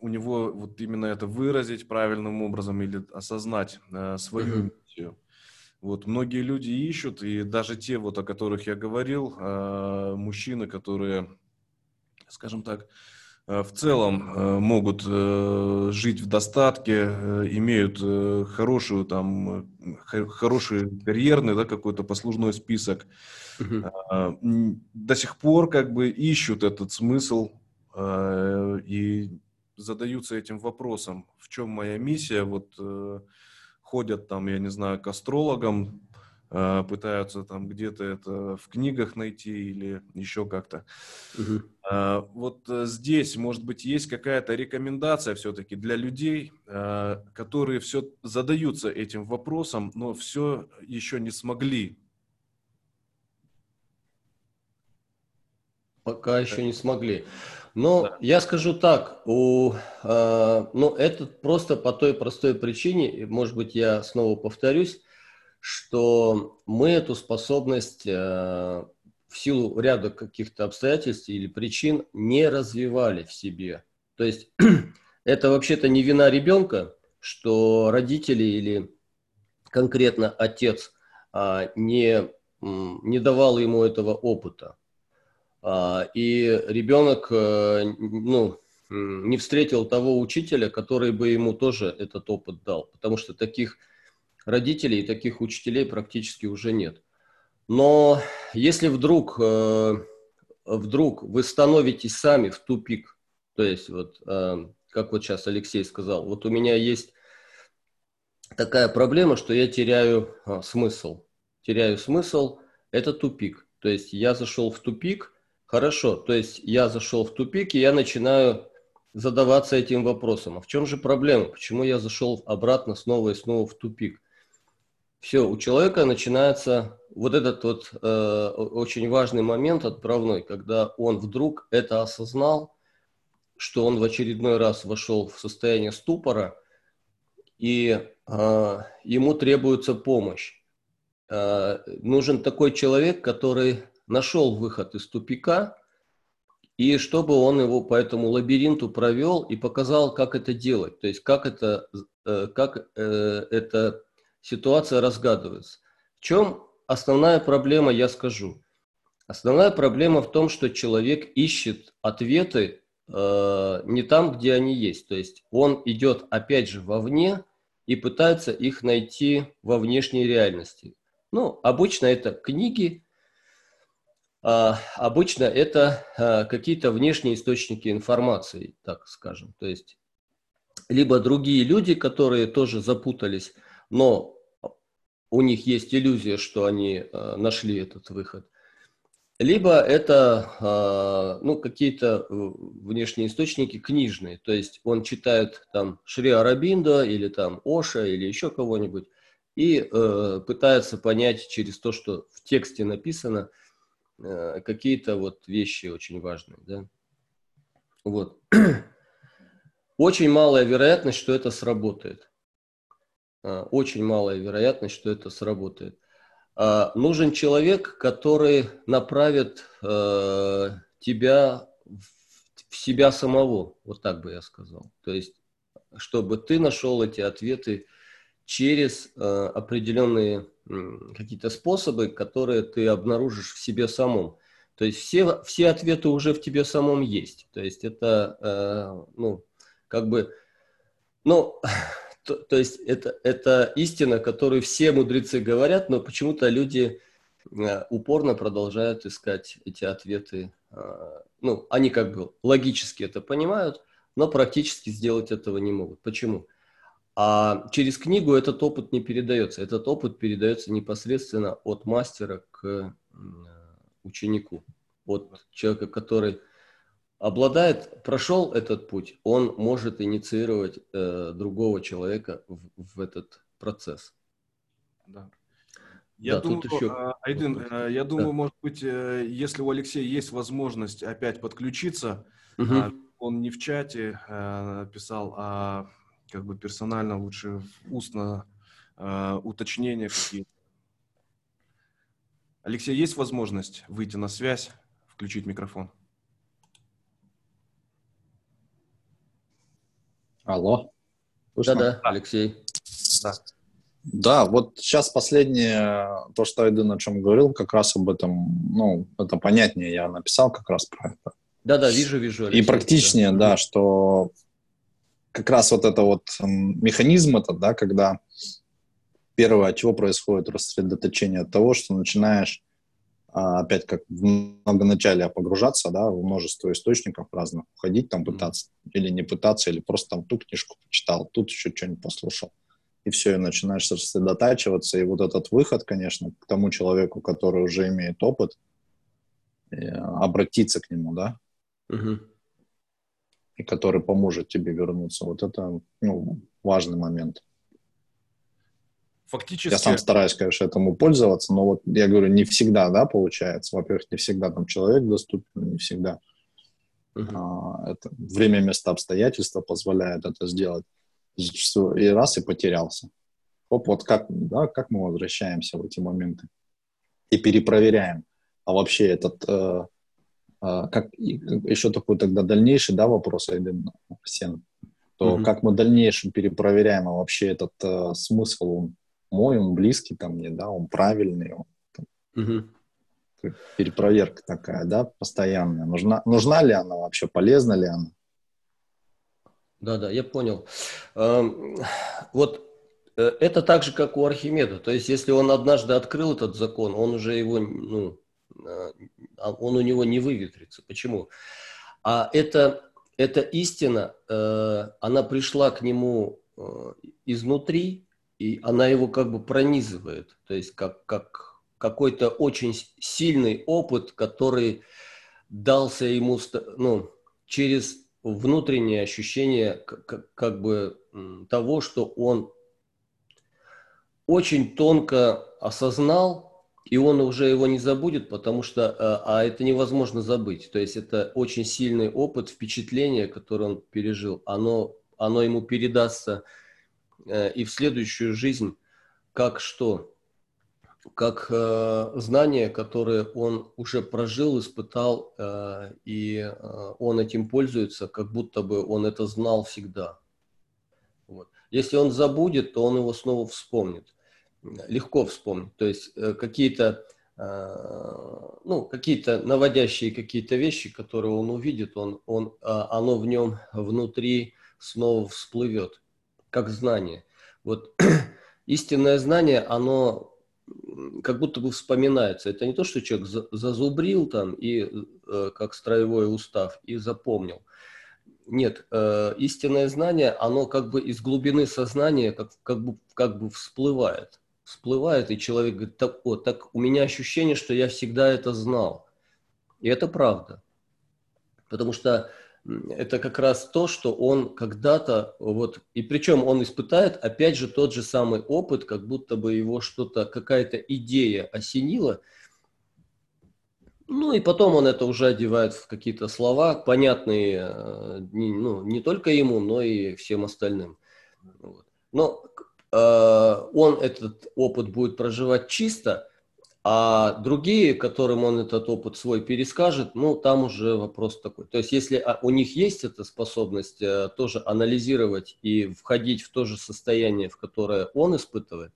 у него вот именно это выразить правильным образом или осознать э, свою Мгм. Вот многие люди ищут, и даже те, вот, о которых я говорил, э, мужчины, которые, скажем так, э, в целом э, могут э, жить в достатке, имеют хорошую там, хо- хороший карьерный, да, какой-то послужной список, а, до сих пор как бы ищут этот смысл э, и задаются этим вопросом, в чем моя миссия, вот ходят там, я не знаю, к астрологам, э, пытаются там где-то это в книгах найти или еще как-то. А, Вот э, здесь, может быть, есть какая-то рекомендация все-таки для людей, которые все задаются этим вопросом, но все еще не смогли. Пока еще не смогли. Но я скажу так, у, э, ну, это просто по той простой причине, может быть, я снова повторюсь, что мы эту способность э, в силу ряда каких-то обстоятельств или причин не развивали в себе. То есть это вообще-то не вина ребенка, что родители или конкретно отец а, не, не давал ему этого опыта. А, И ребенок э, ну, не встретил того учителя, который бы ему тоже этот опыт дал, потому что таких родителей и таких учителей практически уже нет. Но если вдруг, э, вдруг вы становитесь сами в тупик, то есть вот, э, как вот сейчас Алексей сказал, вот у меня есть такая проблема, что я теряю а, смысл. Теряю смысл, это тупик. То есть я зашел в тупик, хорошо, то есть я зашел в тупик, и я начинаю задаваться этим вопросом. А в чем же проблема? Почему я зашел обратно снова и снова в тупик? Все, у человека начинается вот этот вот э, очень важный момент отправной, когда он вдруг это осознал, что он в очередной раз вошел в состояние ступора, и э, ему требуется помощь. Э, нужен такой человек, который нашел выход из тупика, и чтобы он его по этому лабиринту провел и показал, как это делать, то есть как это, э, как э, эта ситуация разгадывается. В чем основная проблема, я скажу. Основная проблема в том, что человек ищет ответы э, не там, где они есть. То есть он идет опять же вовне и пытается их найти во внешней реальности. Ну, обычно это книги, обычно это а, какие-то внешние источники информации, так скажем. То есть либо другие люди, которые тоже запутались, но у них есть иллюзия, что они а, нашли этот выход. Либо это а, ну, какие-то э, внешние источники книжные, то есть он читает там Шри Арабинда или там Оша или еще кого-нибудь и э, пытается понять через то, что в тексте написано, какие-то вот вещи очень важные. Да? Вот. Очень малая вероятность, что это сработает. А, Очень малая вероятность, что это сработает. А, Нужен человек, который направит э, тебя в себя самого, вот так бы я сказал. То есть, чтобы ты нашел эти ответы через э, определенные какие-то способы, которые ты обнаружишь в себе самом. То есть все, все ответы уже в тебе самом есть. То есть это, э, ну, как бы, ну, то, то есть это, это истина, которую все мудрецы говорят, но почему-то люди э, упорно продолжают искать эти ответы. э, ну, они как бы логически это понимают, но практически сделать этого не могут. Почему? А через книгу этот опыт не передается. Этот опыт передается непосредственно от мастера к м, ученику. От человека, который обладает, прошел этот путь, он может инициировать э, другого человека в, в этот процесс. Да. Я Да, думаю, еще а, вопрос. э, я думаю, Да. может быть, э, если у Алексея есть возможность опять подключиться, а, он не в чате э, писал, а как бы персонально лучше устно э, уточнения какие-то. Алексей, есть возможность выйти на связь, включить микрофон? Алло. Да-да, Алексей. Да. Да, вот сейчас последнее, то, что Айден о чем говорил, как раз об этом, ну, это понятнее, я написал как раз про это. Да-да, вижу, вижу. И Алексей, практичнее, да, что как раз вот это вот м, механизм этот, да, когда первое, от чего происходит рассредоточение от того, что начинаешь а, опять как в многоначалие погружаться, да, в множество источников разных, уходить там пытаться, или не пытаться, или просто там ту книжку почитал, тут еще что-нибудь послушал. И все, и начинаешь сосредотачиваться, и вот этот выход, конечно, к тому человеку, который уже имеет опыт, э, обратиться к нему, да, Мгм. И который поможет тебе вернуться. Вот это ну, важный момент. Фактически... Я сам стараюсь, конечно, этому пользоваться, но вот я говорю, не всегда, да, получается. Во-первых, не всегда там человек доступен, не всегда Мгм. а, это время, место, обстоятельства позволяет это сделать. И раз, и потерялся. Оп, вот как, да, как мы возвращаемся в эти моменты и перепроверяем. А вообще этот, э, как, и- еще такой тогда дальнейший, да, вопрос, Айден, Сен, то Мгм. как мы в дальнейшем перепроверяем, а вообще этот э, смысл, он мой, он близкий ко мне, да, он правильный, он Мгм. перепроверка такая, да, постоянная. Нужна, нужна ли она вообще, полезна ли она? Да-да, я понял. Эм, Вот э, это так же, как у Архимеда. То есть, если он однажды открыл этот закон, он уже его, ну, а он у него не выветрится. Почему? А это, эта истина, э, она пришла к нему э, изнутри, и она его как бы пронизывает. То есть, как, как какой-то очень сильный опыт, который дался ему ну, через внутреннее ощущение к- к- как бы того, что он очень тонко осознал, и он уже его не забудет, потому что э, а это невозможно забыть. То есть это очень сильный опыт, впечатление, которое он пережил, оно, оно ему передастся э, и в следующую жизнь как что? Как э, знание, которое он уже прожил, испытал, и он этим пользуется, как будто бы он это знал всегда. Вот. Если он забудет, то он его снова вспомнит. Легко вспомнить. То есть э, какие-то э, ну, какие-то наводящие какие-то вещи, которые он увидит, он, он, а, оно в нем внутри снова всплывет, как знание. Вот истинное знание, оно как будто бы вспоминается. Это не то, что человек за- зазубрил там и э, как строевой устав и запомнил. Нет, истинное знание, оно как бы из глубины сознания как, как, бы, как бы всплывает. Всплывает, и человек говорит, так, вот, так у меня ощущение, что я всегда это знал. И это правда. Потому что это как раз то, что он когда-то, вот, и причем он испытает, опять же, тот же самый опыт, как будто бы его что-то, какая-то идея осенила, ну и потом он это уже одевает в какие-то слова, понятные э, ну, не только ему, но и всем остальным. Вот. Но он этот опыт будет проживать чисто, а другие, которым он этот опыт свой перескажет, ну там уже вопрос такой. То есть если а, у них есть эта способность э, тоже анализировать и входить в то же состояние, в которое он испытывает,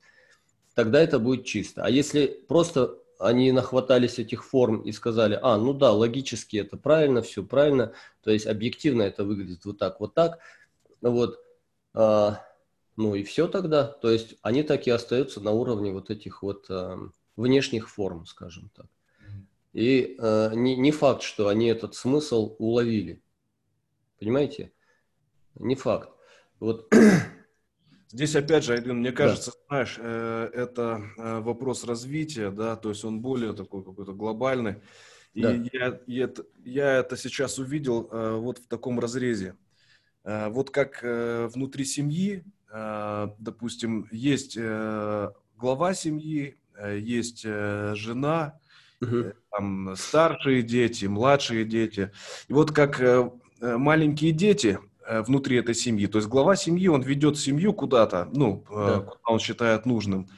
тогда это будет чисто. А если просто они нахватались этих форм и сказали, а, ну да, логически это правильно, все правильно, то есть объективно это выглядит вот так, вот так, вот, а, ну и все тогда, то есть они так и остаются на уровне вот этих вот а, внешних форм, скажем так. И а, не, не факт, что они этот смысл уловили, понимаете? Не факт. Вот Здесь опять же, Айдын, мне кажется, знаешь, э, это э, вопрос развития, да, то есть он более такой какой-то глобальный. И Да. я, это, я это сейчас увидел э, вот в таком разрезе. Э, Вот как э, внутри семьи, э, допустим, есть э, глава семьи, э, есть э, жена, мгм, там старшие дети, младшие дети. И вот как э, э, маленькие дети э, внутри этой семьи, то есть глава семьи, он ведет семью куда-то, ну, э, Да. куда он считает нужным.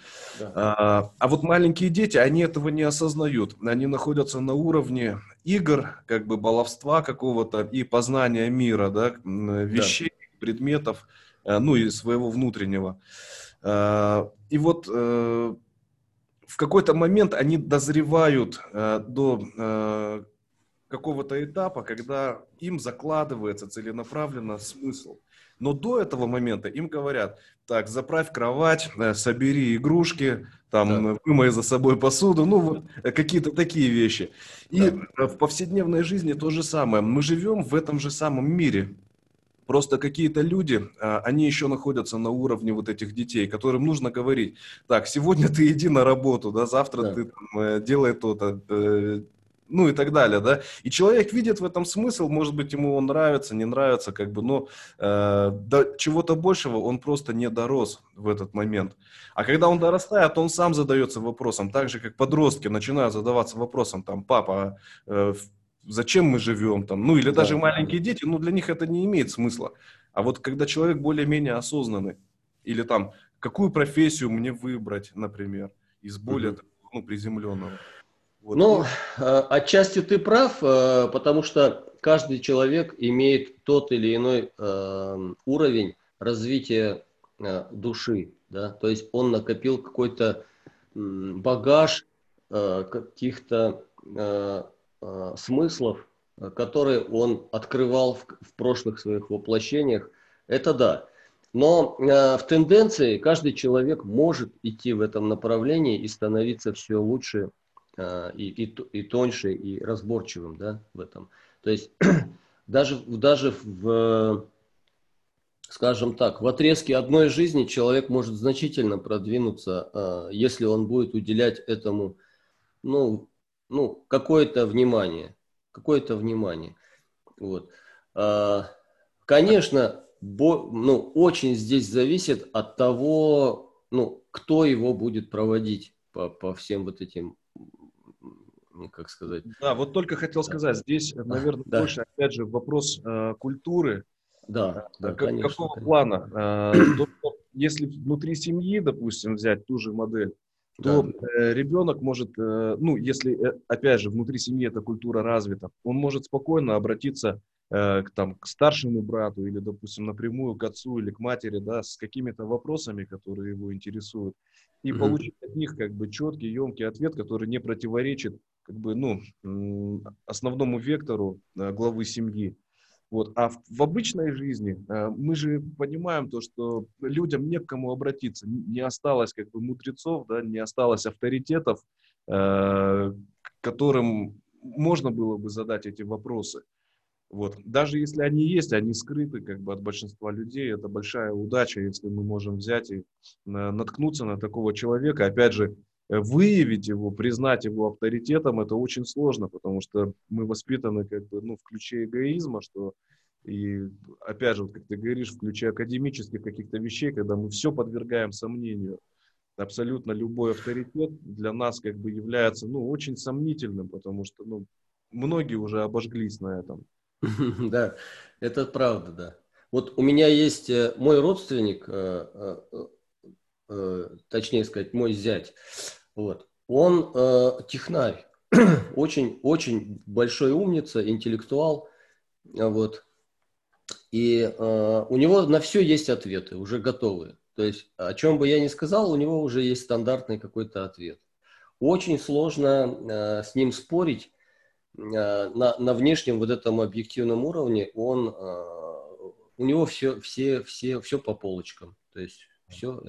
да. А, а вот маленькие дети, они этого не осознают. Они находятся на уровне игр, как бы баловства какого-то и познания мира, да, вещей, предметов, э, ну и своего внутреннего. А, И вот э, в какой-то момент они дозревают э, до э, какого-то этапа, когда им закладывается целенаправленно смысл. Но до этого момента им говорят, так, заправь кровать, э, собери игрушки, там, э, вымой за собой посуду, ну, вот э, какие-то такие вещи. И э, в повседневной жизни то же самое. Мы живем в этом же самом мире. Просто какие-то люди, а, они еще находятся на уровне вот этих детей, которым нужно говорить, так, сегодня ты иди на работу, да, завтра Да. ты там, э, делай то-то, э, ну и так далее, да. И человек видит в этом смысл, может быть, ему он нравится, не нравится, как бы, но э, до чего-то большего он просто не дорос в этот момент. А когда он дорастает, он сам задается вопросом, так же, как подростки начинают задаваться вопросом, там, папа, э, в- зачем мы живем, там, ну или Да. даже маленькие дети, ну для них это не имеет смысла. А вот когда человек более-менее осознанный, или там, какую профессию мне выбрать, например, из более такого, ну, приземленного. Вот. Ну, э, отчасти ты прав, э, потому что каждый человек имеет тот или иной э, уровень развития души, да, то есть он накопил какой-то багаж каких-то э, э, смыслов, э, которые он открывал в, в прошлых своих воплощениях. Это да. Но э, в тенденции каждый человек может идти в этом направлении и становиться все лучше а, и, и, и тоньше, и разборчивым, да, в этом. То есть даже, даже в, скажем так, в отрезке одной жизни человек может значительно продвинуться, а, если он будет уделять этому, ну, ну, какое-то внимание, какое-то внимание. Вот. А, Конечно, бо- ну, очень здесь зависит от того, ну, кто его будет проводить по, по всем вот этим, как сказать, Да, вот только хотел сказать, здесь, наверное, да. больше, опять же, вопрос э, культуры, да, да, Как- конечно. какого конечно. плана? Э, то, если внутри семьи, допустим, взять ту же модель, то э, ребенок может, э, ну, если, э, опять же, внутри семьи эта культура развита, он может спокойно обратиться к, там, к старшему брату или, допустим, напрямую к отцу или к матери, да, с какими-то вопросами, которые его интересуют, и Мгм. получить от них как бы четкий, емкий ответ, который не противоречит как бы, ну, основному вектору главы семьи. Вот. А в, в обычной жизни э, мы же понимаем то, что людям не к кому обратиться. Не осталось как бы мудрецов, да, не осталось авторитетов, э, которым можно было бы задать эти вопросы. Вот. Даже если они есть, они скрыты как бы от большинства людей. Это большая удача, если мы можем взять и э, наткнуться на такого человека. Опять же, выявить его, признать его авторитетом, это очень сложно, потому что мы воспитаны как бы, ну, в ключе эгоизма, что и опять же, вот как ты говоришь, в ключе академических каких-то вещей, когда мы все подвергаем сомнению, абсолютно любой авторитет для нас как бы является, ну, очень сомнительным, потому что, ну, многие уже обожглись на этом. Да, это правда, да. Вот у меня есть э, мой родственник, э, э, э, точнее сказать, мой зять. Вот. Он э, технарь, очень, очень большой умница, интеллектуал. А Вот. И э, у него на все есть ответы, уже готовые. То есть, о чем бы я ни сказал, у него уже есть стандартный какой-то ответ. Очень сложно э, с ним спорить, э, на, на внешнем вот этом объективном уровне он э, у него все все все все по полочкам то есть все.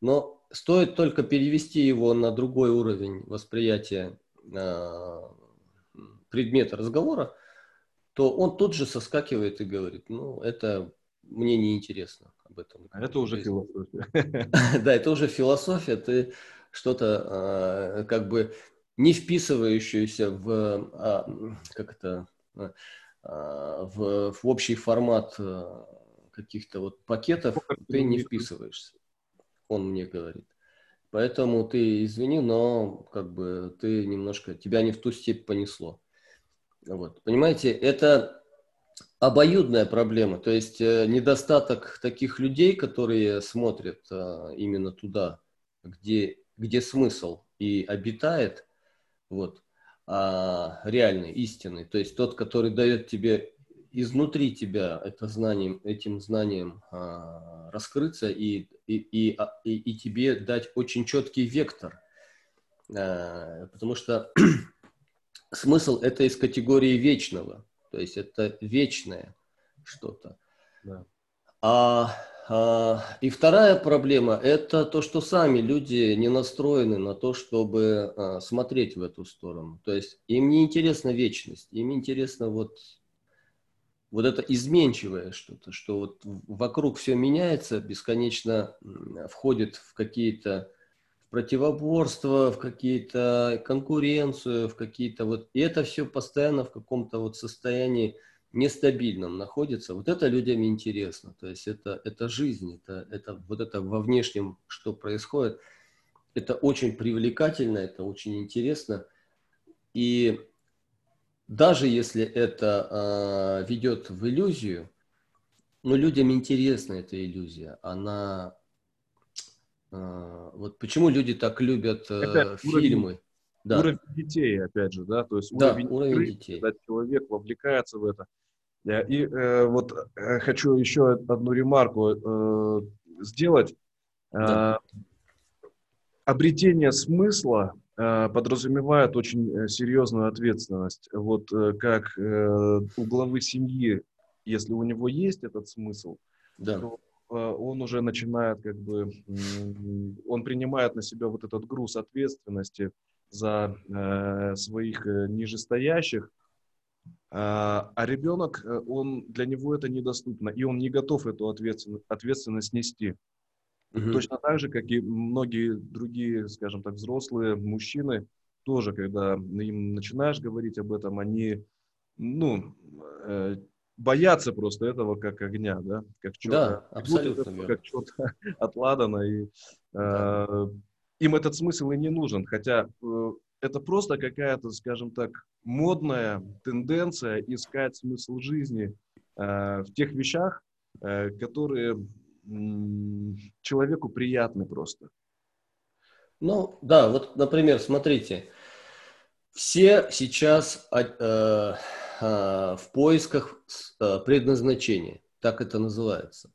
Но стоит только перевести его на другой уровень восприятия э, предмета разговора то он тут же соскакивает и говорит ну это мне не интересно об этом А это уже философия. да, это уже философия, ты что-то э, как бы не вписывающуюся в, а, как это, а, а, в, в общий формат э, каких-то вот пакетов, ты не вписываешься, он мне говорит. Поэтому ты извини, но как бы ты немножко, тебя не в ту степь понесло. Вот. Понимаете, это обоюдная проблема, то есть э, недостаток таких людей, которые смотрят э, именно туда, где, где смысл и обитает, вот, а, реальный, истинный, то есть тот, который дает тебе изнутри тебя это знанием, этим знанием а, раскрыться и, и, и, а, и, и тебе дать очень четкий вектор, А, потому что смысл это из категории вечного, то есть это вечное что-то. Да. А, а, и вторая проблема – это то, что сами люди не настроены на то, чтобы а, смотреть в эту сторону. То есть им не интересна вечность, им интересно вот, вот это изменчивое что-то, что вот вокруг все меняется, бесконечно входит в какие-то противоборства, в какие-то конкуренцию, в какие-то вот... И это все постоянно в каком-то вот состоянии нестабильном находится, вот это людям интересно. То есть это, это жизнь, это, это вот это во внешнем, что происходит, это очень привлекательно, это очень интересно. И даже если это а, ведет в иллюзию, но людям интересна эта иллюзия, она... а, вот почему люди так любят э, уровень- фильмы. Да. Уровень детей, опять же, да, то есть Да, уровень, уровень игры, детей. когда человек вовлекается в это. Э, И э, вот э, хочу еще одну ремарку э, сделать. Э, Да. Обретение смысла э, подразумевает очень э, серьезную ответственность. Вот э, как э, у главы семьи, если у него есть этот смысл, Да. то э, он уже начинает как бы, он принимает на себя вот этот груз ответственности за э, своих э, нижестоящих, а, а ребенок, э, он, для него это недоступно, и он не готов эту ответствен- ответственность нести. Мгм. Точно так же, как и многие другие, скажем так, взрослые мужчины, тоже, когда им начинаешь говорить об этом, они, ну, э, боятся просто этого как огня, да, как чего Да, абсолютно верно. как чего-то от ладана, и э, Да. им этот смысл и не нужен, хотя э, это просто какая-то, скажем так, модная тенденция искать смысл жизни э, в тех вещах, э, которые человеку приятны просто. Ну, да, вот, например, смотрите, все сейчас а, э, а, в поисках э, предназначения, так это называется.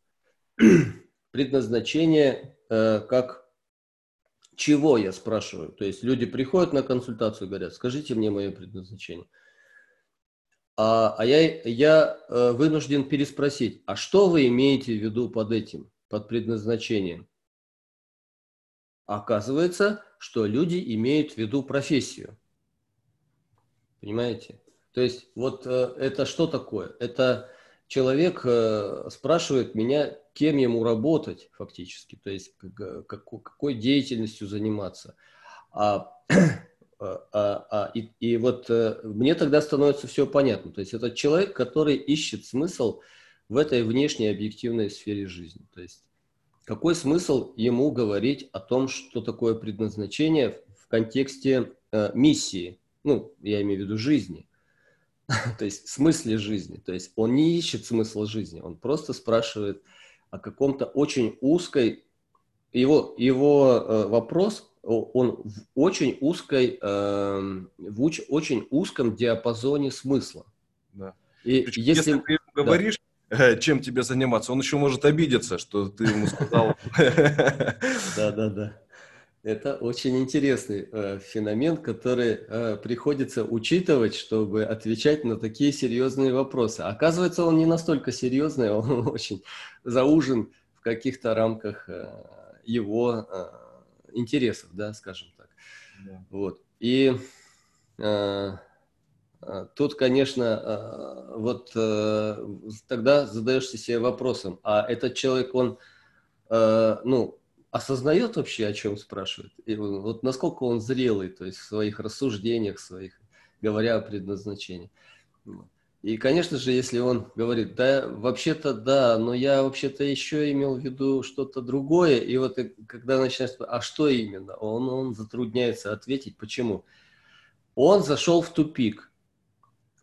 Предназначение э, как чего, я спрашиваю. То есть люди приходят на консультацию и говорят, скажите мне мое предназначение. А, а я, я э, вынужден переспросить, а что вы имеете в виду под этим, под предназначением? Оказывается, что люди имеют в виду профессию. Понимаете? То есть вот э, это что такое? Это человек э, спрашивает меня, кем ему работать фактически, то есть как- како- какой деятельностью заниматься. А, а- а- и, и вот э, мне тогда становится все понятно. То есть это человек, который ищет смысл в этой внешней объективной сфере жизни. То есть какой смысл ему говорить о том, что такое предназначение в контексте э, миссии? Ну, я имею в виду жизни. То есть смысле жизни. То есть он не ищет смысла жизни, он просто спрашивает о каком-то очень узкой... Его, его э, вопрос, он в очень узкой, эм, в уч- очень узком диапазоне смысла. Да. И Причем, если... если ты ему говоришь, э, чем тебе заниматься, он еще может обидеться, что ты ему сказал. Да, да, да. Это очень интересный э, феномен, который э, приходится учитывать, чтобы отвечать на такие серьезные вопросы. Оказывается, он не настолько серьезный, он очень заужен в каких-то рамках э, его э, интересов, да, скажем так. Да. Вот. И э, э, тут, конечно, э, вот э, тогда задаешься себе вопросом, а этот человек, он, э, ну, осознает вообще, о чем спрашивает? И вот насколько он зрелый, то есть в своих рассуждениях, своих, говоря о предназначении. Вот. И, конечно же, если он говорит, да, вообще-то да, но я вообще-то еще имел в виду что-то другое, и вот когда начинаешь, а что именно, он, он затрудняется ответить, почему. Он зашел в тупик.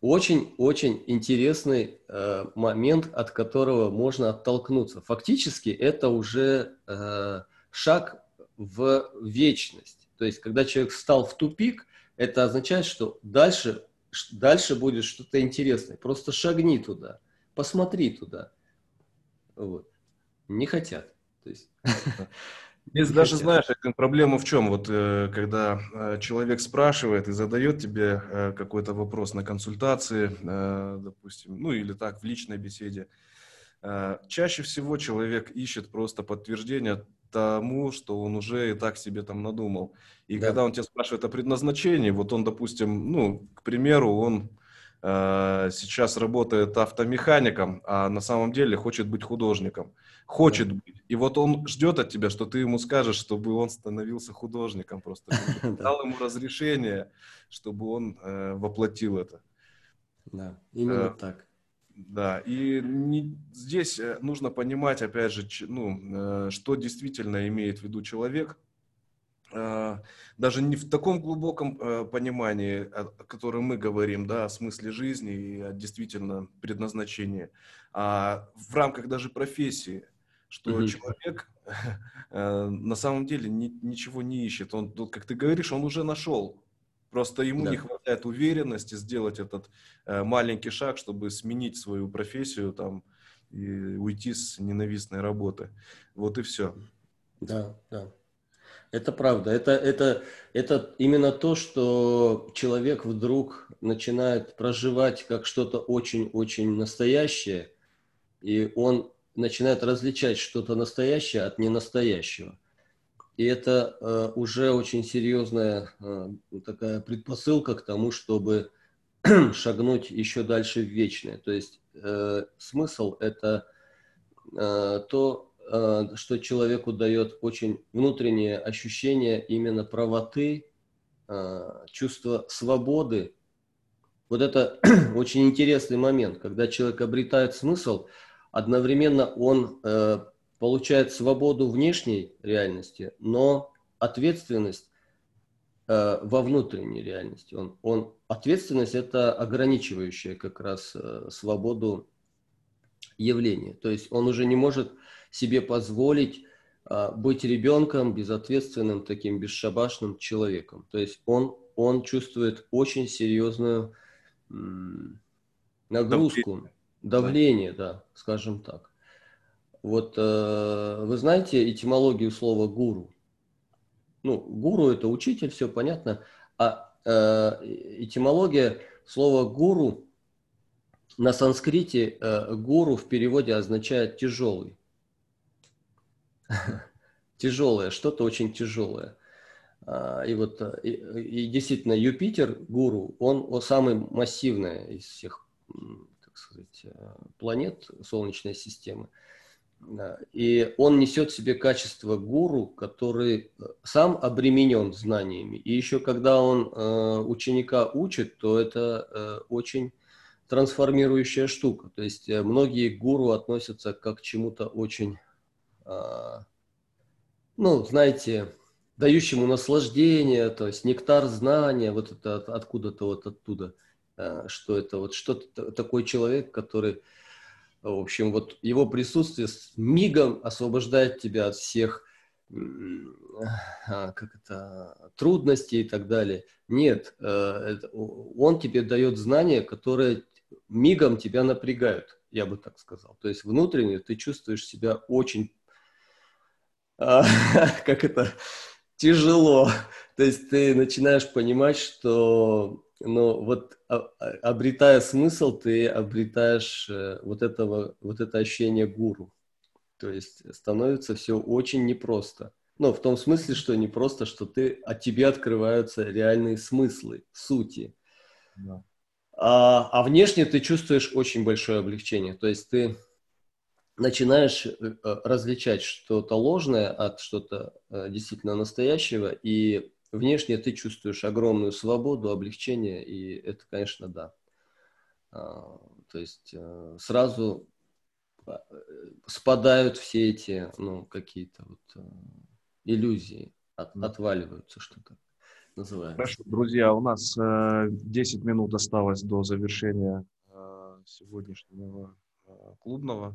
Очень-очень интересный э, момент, от которого можно оттолкнуться. Фактически это уже э, шаг в вечность. То есть, когда человек встал в тупик, это означает, что дальше, дальше будет что-то интересное. Просто шагни туда, посмотри туда. Вот. Не хотят. То есть, Здесь даже, знаешь, проблема в чем? Вот э, когда э, человек спрашивает и задает тебе э, какой-то вопрос на консультации, допустим, ну или так, в личной беседе, чаще всего человек ищет просто подтверждение тому, что он уже и так себе там надумал. И Да. когда он тебя спрашивает о предназначении, вот он, допустим, ну, к примеру, он э, сейчас работает автомехаником, а на самом деле хочет быть художником. Хочет быть. И вот он ждет от тебя, что ты ему скажешь, чтобы он становился художником просто. Да. Дал ему разрешение, чтобы он э, воплотил это. Да, именно Э, так. Да, и не- здесь э, нужно понимать, опять же, ч- ну, э, что действительно имеет в виду человек. Э, Даже не в таком глубоком э, понимании, о о котором мы говорим, да, о смысле жизни и о действительно предназначении, а в рамках даже профессии, что Мгм. человек э, на самом деле ни- ничего не ищет. Он, как ты говоришь, он уже нашел. Просто ему Да. не хватает уверенности сделать этот э, маленький шаг, чтобы сменить свою профессию там и уйти с ненавистной работы. Вот и все. Да, да. Это правда. Это, это, это именно то, что человек вдруг начинает проживать как что-то очень-очень настоящее, и он начинает различать что-то настоящее от ненастоящего. И это э, уже очень серьезная э, такая предпосылка к тому, чтобы шагнуть еще дальше в вечное. То есть э, смысл это э, то, э, что человеку дает очень внутреннее ощущение именно правоты, э, чувство свободы. Вот это очень интересный момент, когда человек обретает смысл, одновременно он э, получает свободу внешней реальности, но ответственность э, во внутренней реальности. Он, он, ответственность – это ограничивающая как раз э, свободу явления. То есть он уже не может себе позволить а, быть ребенком, безответственным, таким бесшабашным человеком. То есть он, он чувствует очень серьезную м, нагрузку, давление, да, скажем так. Вот э, вы знаете этимологию слова гуру? Ну, гуру это учитель, все понятно. А э, этимология слова гуру на санскрите э, гуру в переводе означает тяжелый. Тяжелое, что-то очень тяжелое. А, И вот и, и действительно Юпитер, гуру, он, самый массивный из всех, так сказать, планет Солнечной системы. И он несет в себе качество гуру, который э, сам обременен знаниями. И еще когда он э, ученика учит, то это э, очень трансформирующая штука. То есть многие гуру относятся как к чему-то очень, а, ну, знаете, дающему наслаждение, то есть нектар знания, вот это от- откуда-то вот оттуда, что это вот что-то такой человек, который в общем, вот его присутствие с мигом освобождает тебя от всех а, как это, трудностей и так далее. Нет, э, он тебе дает знания, которые мигом тебя напрягают, я бы так сказал. То есть внутренне ты чувствуешь себя очень, а, как это, тяжело. То есть ты начинаешь понимать, что ну, вот а- а- обретая смысл, ты обретаешь э, вот, этого, вот это ощущение гуру. То есть становится все очень непросто. Ну, в том смысле, что не просто, что ты, от тебе открываются реальные смыслы, сути. Да. А, а внешне ты чувствуешь очень большое облегчение. То есть ты начинаешь э, э, различать что-то ложное от что-то действительно настоящего, и внешне ты чувствуешь огромную свободу, облегчение, и это, конечно, да. А, То есть э, сразу а, э, спадают все эти, ну, какие-то вот э, иллюзии, от- отваливаются, что то называется. Хорошо, друзья, у нас э, 10 минут осталось до завершения сегодняшнего клубного.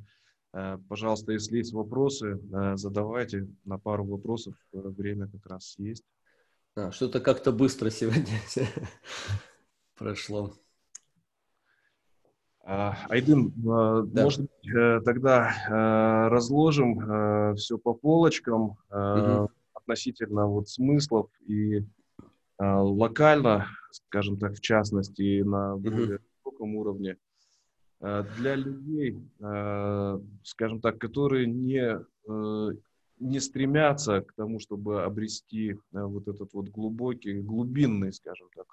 Пожалуйста, если есть вопросы, задавайте. На пару вопросов время как раз есть. А, что-то как-то быстро сегодня прошло. А, Айдын, а, Да. может быть, э, тогда э, разложим все по полочкам э, Мгм. относительно вот смыслов и э, локально, скажем так, в частности, на более высоком уровне, э, для людей, э, скажем так, которые не, э, не стремятся к тому, чтобы обрести э, вот этот вот глубокий, глубинный, скажем так,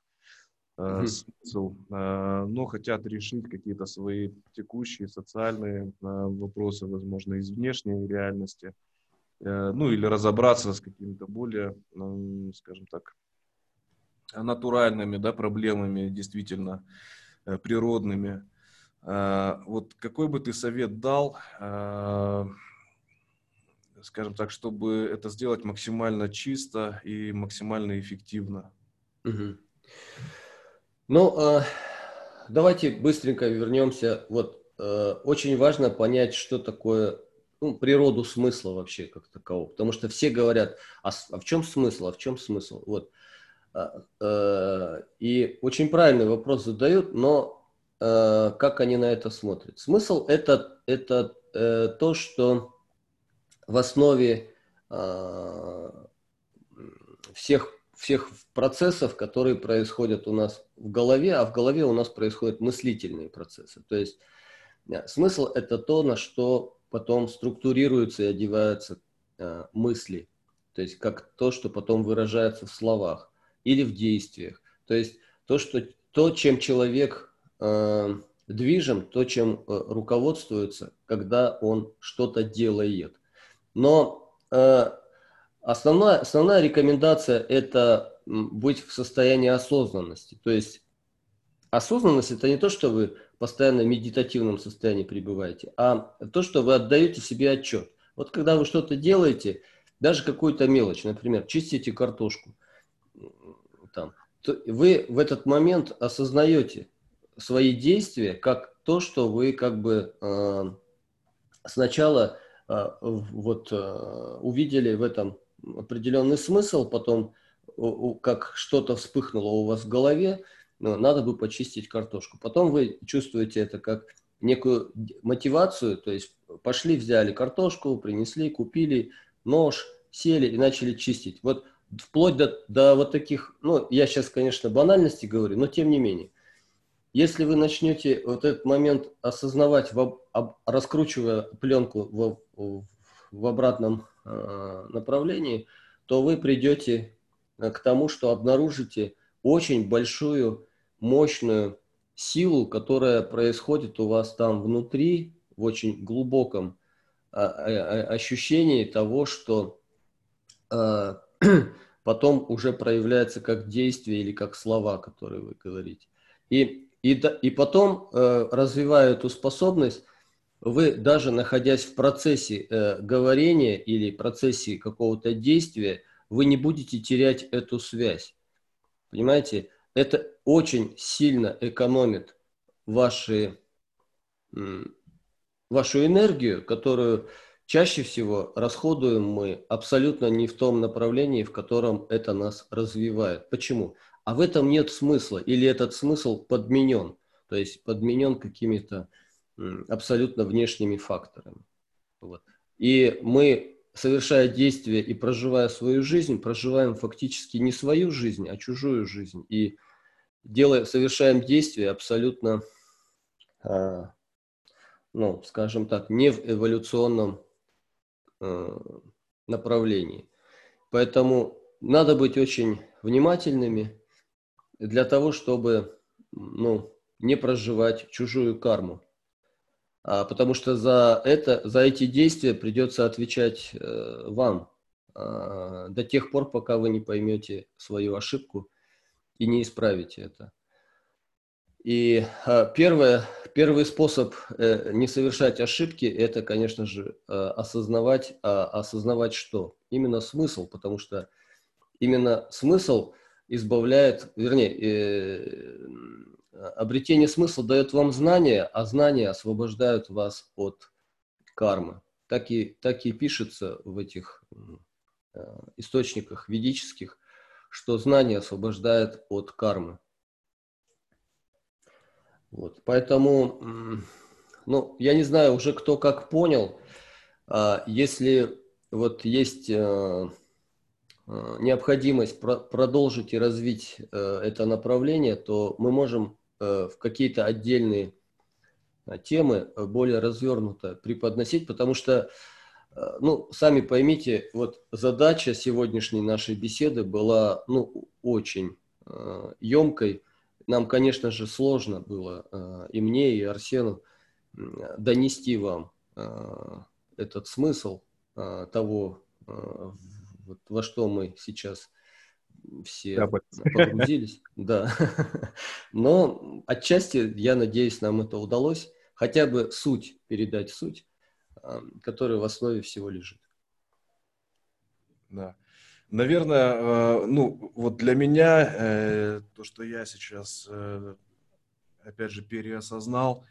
Мгм. смысл, э, но хотят решить какие-то свои текущие социальные вопросы, возможно, из внешней реальности, ну или разобраться с какими-то более, скажем так, натуральными, да, проблемами, действительно природными. Вот какой бы ты совет дал, скажем так, чтобы это сделать максимально чисто и максимально эффективно? Ну, а, давайте быстренько вернемся. Вот э, очень важно понять, что такое ну, природу смысла вообще как такового. Потому что все говорят, а, а в чем смысл, а в чем смысл? Вот. А, э, И очень правильный вопрос задают, но э, как они на это смотрят? Смысл это, это то, что в основе а, всех, всех процессов, которые происходят у нас в голове, а в голове у нас происходят мыслительные процессы. То есть э, смысл – это то, на что потом структурируются и одеваются э, мысли. То есть как то, что потом выражается в словах или в действиях. То есть то, что, то чем человек э, движим, то, чем руководствуется, когда он что-то делает. Но э, основная, основная рекомендация – это быть в состоянии осознанности. То есть осознанность – это не то, что вы постоянно медитативном состоянии пребываете, а то, что вы отдаете себе отчет. Вот когда вы что-то делаете, даже какую-то мелочь, например, чистите картошку, там, то вы в этот момент осознаете свои действия как то, что вы как бы э, сначала вот э, увидели в этом определенный смысл, потом как что-то вспыхнуло у вас в голове, ну, надо бы почистить картошку. Потом вы чувствуете это как некую мотивацию, то есть пошли, взяли картошку, принесли, купили нож, сели и начали чистить. Вот вплоть до, до вот таких, ну, я сейчас, конечно, банальности говорю, но тем не менее. Если вы начнете вот этот момент осознавать, в, об- раскручивая пленку в, в- обратном э, направлении, то вы придете э, к тому, что обнаружите очень большую, мощную силу, которая происходит у вас там внутри, в очень глубоком а, а, а, ощущении того, что потом уже проявляется как действие или как слова, которые вы говорите. И, и, и потом, э, развивая эту способность, вы даже находясь в процессе э, говорения или процессе какого-то действия, вы не будете терять эту связь. Понимаете? Это очень сильно экономит ваши, м, вашу энергию, которую чаще всего расходуем мы абсолютно не в том направлении, в котором это нас развивает. Почему? А в этом нет смысла, или этот смысл подменен, то есть подменен какими-то м, абсолютно внешними факторами. Вот. И мы, совершая действия и проживая свою жизнь, проживаем фактически не свою жизнь, а чужую жизнь. И делая, совершаем действия абсолютно, а, ну, скажем так, не в эволюционном э, направлении. Поэтому надо быть очень внимательными для того, чтобы ну, не проживать чужую карму. А, потому что за это, за эти действия придется отвечать э, вам а, до тех пор, пока вы не поймете свою ошибку и не исправите это. И а, первое, первый способ э, не совершать ошибки – это, конечно же, э, осознавать, а, осознавать что? Именно смысл, потому что именно смысл избавляет, вернее, обретение смысла дает вам знания, а знания освобождают вас от кармы. Так и, так и пишется в этих э, источниках ведических, что знание освобождает от кармы. Вот, поэтому, ну, я не знаю уже кто как понял, а, если вот есть э, э, необходимость про- продолжить и развить э, это направление, то мы можем э, в какие-то отдельные э, темы э, более развернуто преподносить, потому что, э, ну, сами поймите, вот задача сегодняшней нашей беседы была, ну, очень э, емкой. Нам, конечно же, сложно было э, и мне, и Арсену донести вам э, этот смысл э, того, э, во что мы сейчас все Да, по- погрузились. Да. Но отчасти, я надеюсь, нам это удалось. Хотя бы суть, передать суть, э, которая в основе всего лежит. Да. Наверное, э, ну, вот для меня э, то, что я сейчас, э, опять же, переосознал,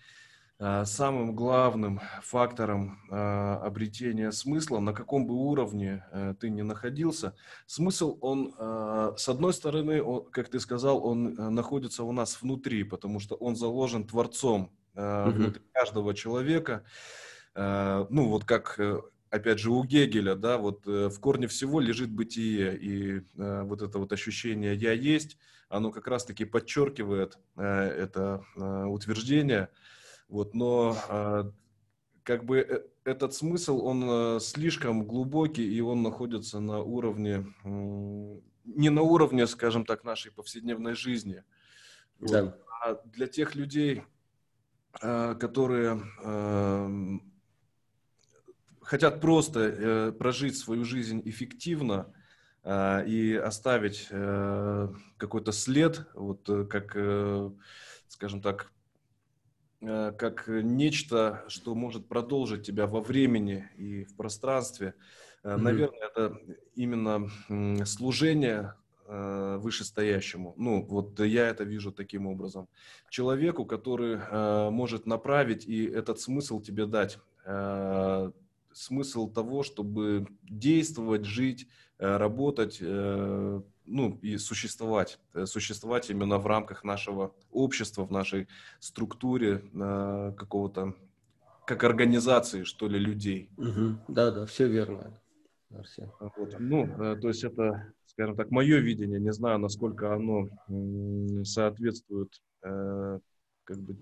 самым главным фактором э, обретения смысла, на каком бы уровне э, ты ни находился, смысл, он, э, с одной стороны, он, как ты сказал, он э, находится у нас внутри, потому что он заложен Творцом э, внутри каждого человека. Э, Ну, вот как э, опять же, у Гегеля, да, вот э, в корне всего лежит бытие, и э, вот это вот ощущение «я есть», оно как раз-таки подчеркивает э, это э, утверждение, вот, но э, как бы э, этот смысл, он э, слишком глубокий, и он находится на уровне, не на уровне, скажем так, нашей повседневной жизни. Вот. Да. А для тех людей, э, которые эм, хотят просто э, прожить свою жизнь эффективно э, и оставить какой-то след, вот как, скажем так, как нечто, что может продолжить тебя во времени и в пространстве. Э, Мгм. Наверное, это именно служение э, вышестоящему. Ну, вот я это вижу таким образом. Человеку, который э, может направить и этот смысл тебе дать. Э, смысл того, чтобы действовать, жить, э, работать, э, ну и существовать. Э, Существовать именно в рамках нашего общества, в нашей структуре э, какого-то, как организации, что ли, людей. Мгм. Да, да, все верно, Арсен. Вот. Ну, э, то есть это, скажем так, мое видение. Не знаю, насколько оно соответствует э, как бы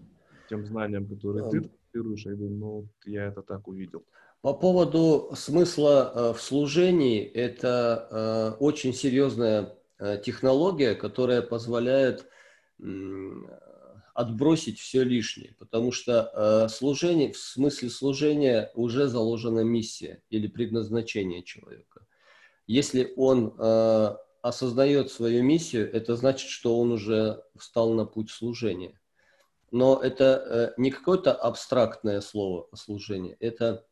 тем знаниям, которые ты Ам. транслируешь, но вот я это так увидел. По поводу смысла э, в служении, это очень серьезная технология, которая позволяет отбросить все лишнее, потому что э, служение, в смысле служения уже заложена миссия или предназначение человека. Если он э, осознает свою миссию, это значит, что он уже встал на путь служения. Но это э, не какое-то абстрактное слово служение, это э,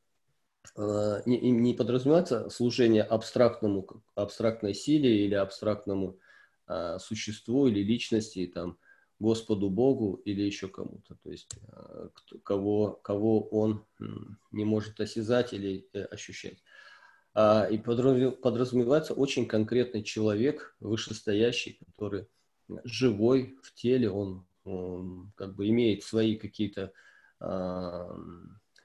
не, и не подразумевается служение абстрактному, абстрактной силе или абстрактному э, существу или личности, там, Господу Богу или еще кому-то, то есть э, кто- кого, кого он не может осязать или э, ощущать. А, и подразуме- подразумевается очень конкретный человек, вышестоящий, который живой в теле, он, он как бы имеет свои какие-то а,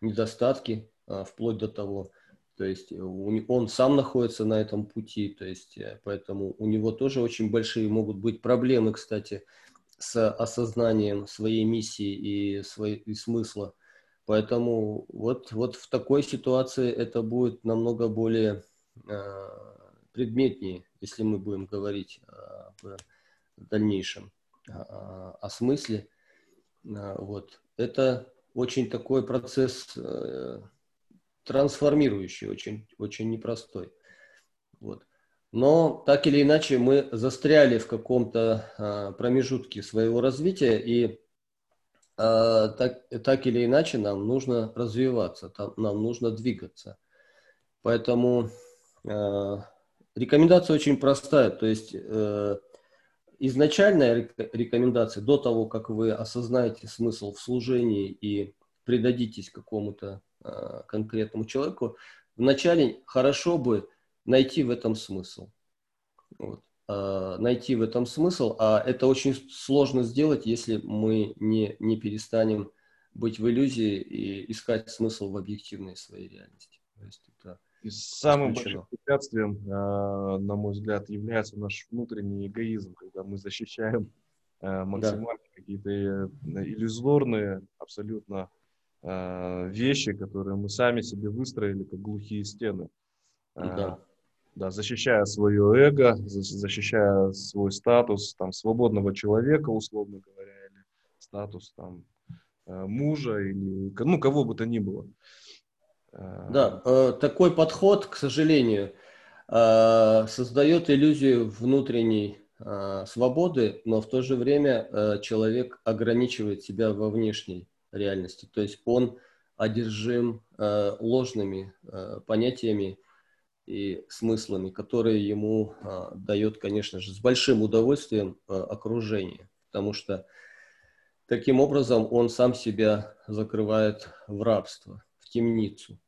недостатки, а, вплоть до того, то есть не- он сам находится на этом пути, то есть э, поэтому у него тоже очень большие могут быть проблемы, кстати, с осознанием своей миссии и, своей, и смысла. Поэтому вот, вот в такой ситуации это будет намного более э, предметнее, если мы будем говорить об дальнейшем, а, о смысле. А, Вот. Это очень такой процесс э, трансформирующий, очень, очень непростой. Вот. Но так или иначе мы застряли в каком-то а, промежутке своего развития, и а, так, так или иначе нам нужно развиваться, там, нам нужно двигаться. Поэтому э, рекомендация очень простая. То есть э, изначальная рек- рекомендация до того, как вы осознаете смысл в служении и предадитесь какому-то конкретному человеку, вначале хорошо бы найти в этом смысл. Вот. э, найти в этом смысл, а это очень сложно сделать, если мы не, не перестанем быть в иллюзии и искать смысл в объективной своей реальности. То есть это И самым исключено. большим препятствием, э, на мой взгляд, является наш внутренний эгоизм, когда мы защищаем э, максимально какие-то э, иллюзорные абсолютно э, вещи, которые мы сами себе выстроили, как глухие стены. Э, Да. да, защищая свое эго, за- защищая свой статус там, свободного человека, условно говоря, или статус там, э, мужа, или ну, кого бы то ни было. Э, Да, э, такой подход, к сожалению, э, создает иллюзию внутренней э, свободы, но в то же время э, человек ограничивает себя во внешней реальности. То есть он одержим э, ложными э, понятиями и смыслами, которые ему э, дает, конечно же, с большим удовольствием э, окружение. Потому что таким образом он сам себя закрывает в рабство, в темницу.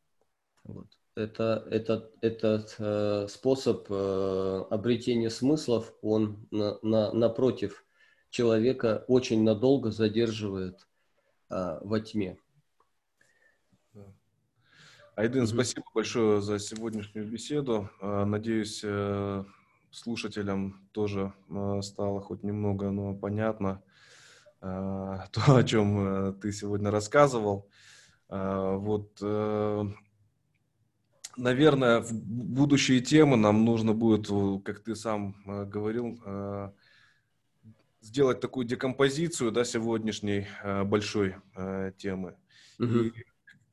Вот. Это, это, этот э, способ э, обретения смыслов, он на, на- напротив человека очень надолго задерживает э, во тьме. Айдын, Мгм. спасибо большое за сегодняшнюю беседу. Э, Надеюсь, э, слушателям тоже э, стало хоть немного, но понятно то, о чем э, ты сегодня рассказывал. Вот, э, наверное, в будущие темы нам нужно будет, как ты сам говорил, сделать такую декомпозицию да, сегодняшней э, большой э, темы Мгм.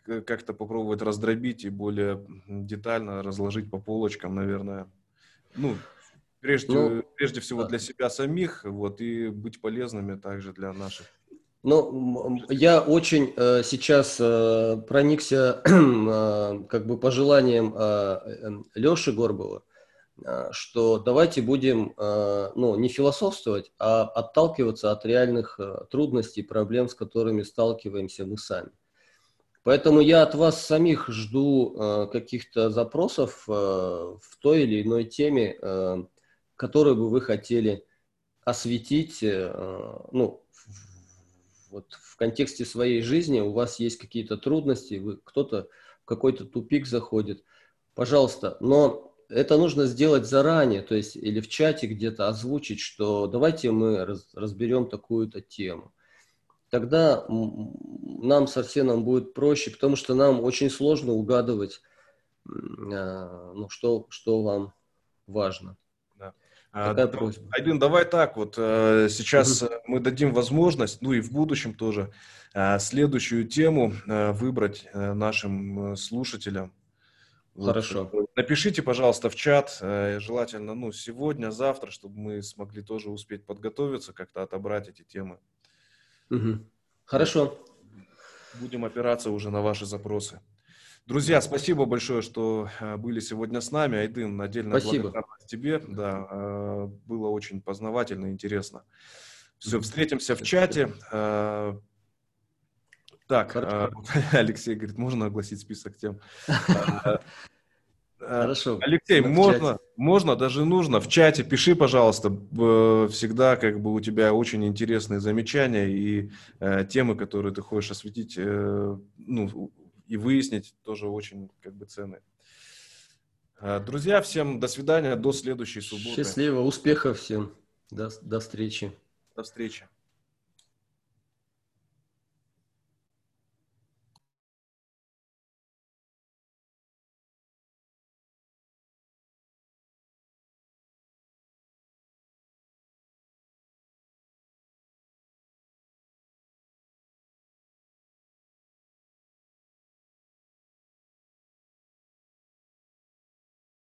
и как-то попробовать раздробить и более детально разложить по полочкам, наверное. Ну, прежде, Ну, прежде всего да. для себя самих, вот, и быть полезными также для наших. Ну, я очень э, сейчас э, проникся э, как бы пожеланием Леши Горбова, э, что давайте будем э, ну, не философствовать, а отталкиваться от реальных э, трудностей, проблем, с которыми сталкиваемся мы сами. Поэтому я от вас самих жду каких-то запросов в той или иной теме, которую бы вы хотели осветить, ну, вот в контексте своей жизни у вас есть какие-то трудности, вы кто-то в какой-то тупик заходит, пожалуйста, но это нужно сделать заранее, то есть или в чате где-то озвучить, что давайте мы раз- разберем такую-то тему. Тогда нам с Арсеном будет проще, потому что нам очень сложно угадывать, а, ну, что, что вам важно. А, Такая да, просьба. Айдын, давай так вот, э, сейчас э, мы дадим возможность, ну и в будущем тоже, э, следующую тему выбрать нашим слушателям. Вот, Хорошо. э, Напишите, пожалуйста, в чат, э, желательно, ну, сегодня, завтра, чтобы мы смогли тоже успеть подготовиться, как-то отобрать эти темы. Мгм. Хорошо. Будем опираться уже на ваши запросы. Друзья, спасибо большое, что э, были сегодня с нами. Айдын, отдельно Спасибо. благодарность тебе. Да, э, было очень познавательно и интересно. Все, встретимся в чате. Так, Хорошо. э, Алексей говорит, можно огласить список тем? Э, э, Хорошо. Алексей, можно, можно, даже нужно. В чате пиши, пожалуйста. Всегда как бы у тебя очень интересные замечания и э, темы, которые ты хочешь осветить, э, ну, и выяснить, тоже очень как бы ценные. Э, Друзья, всем до свидания, до следующей субботы. Счастливо, успехов всем. До, до встречи. До встречи.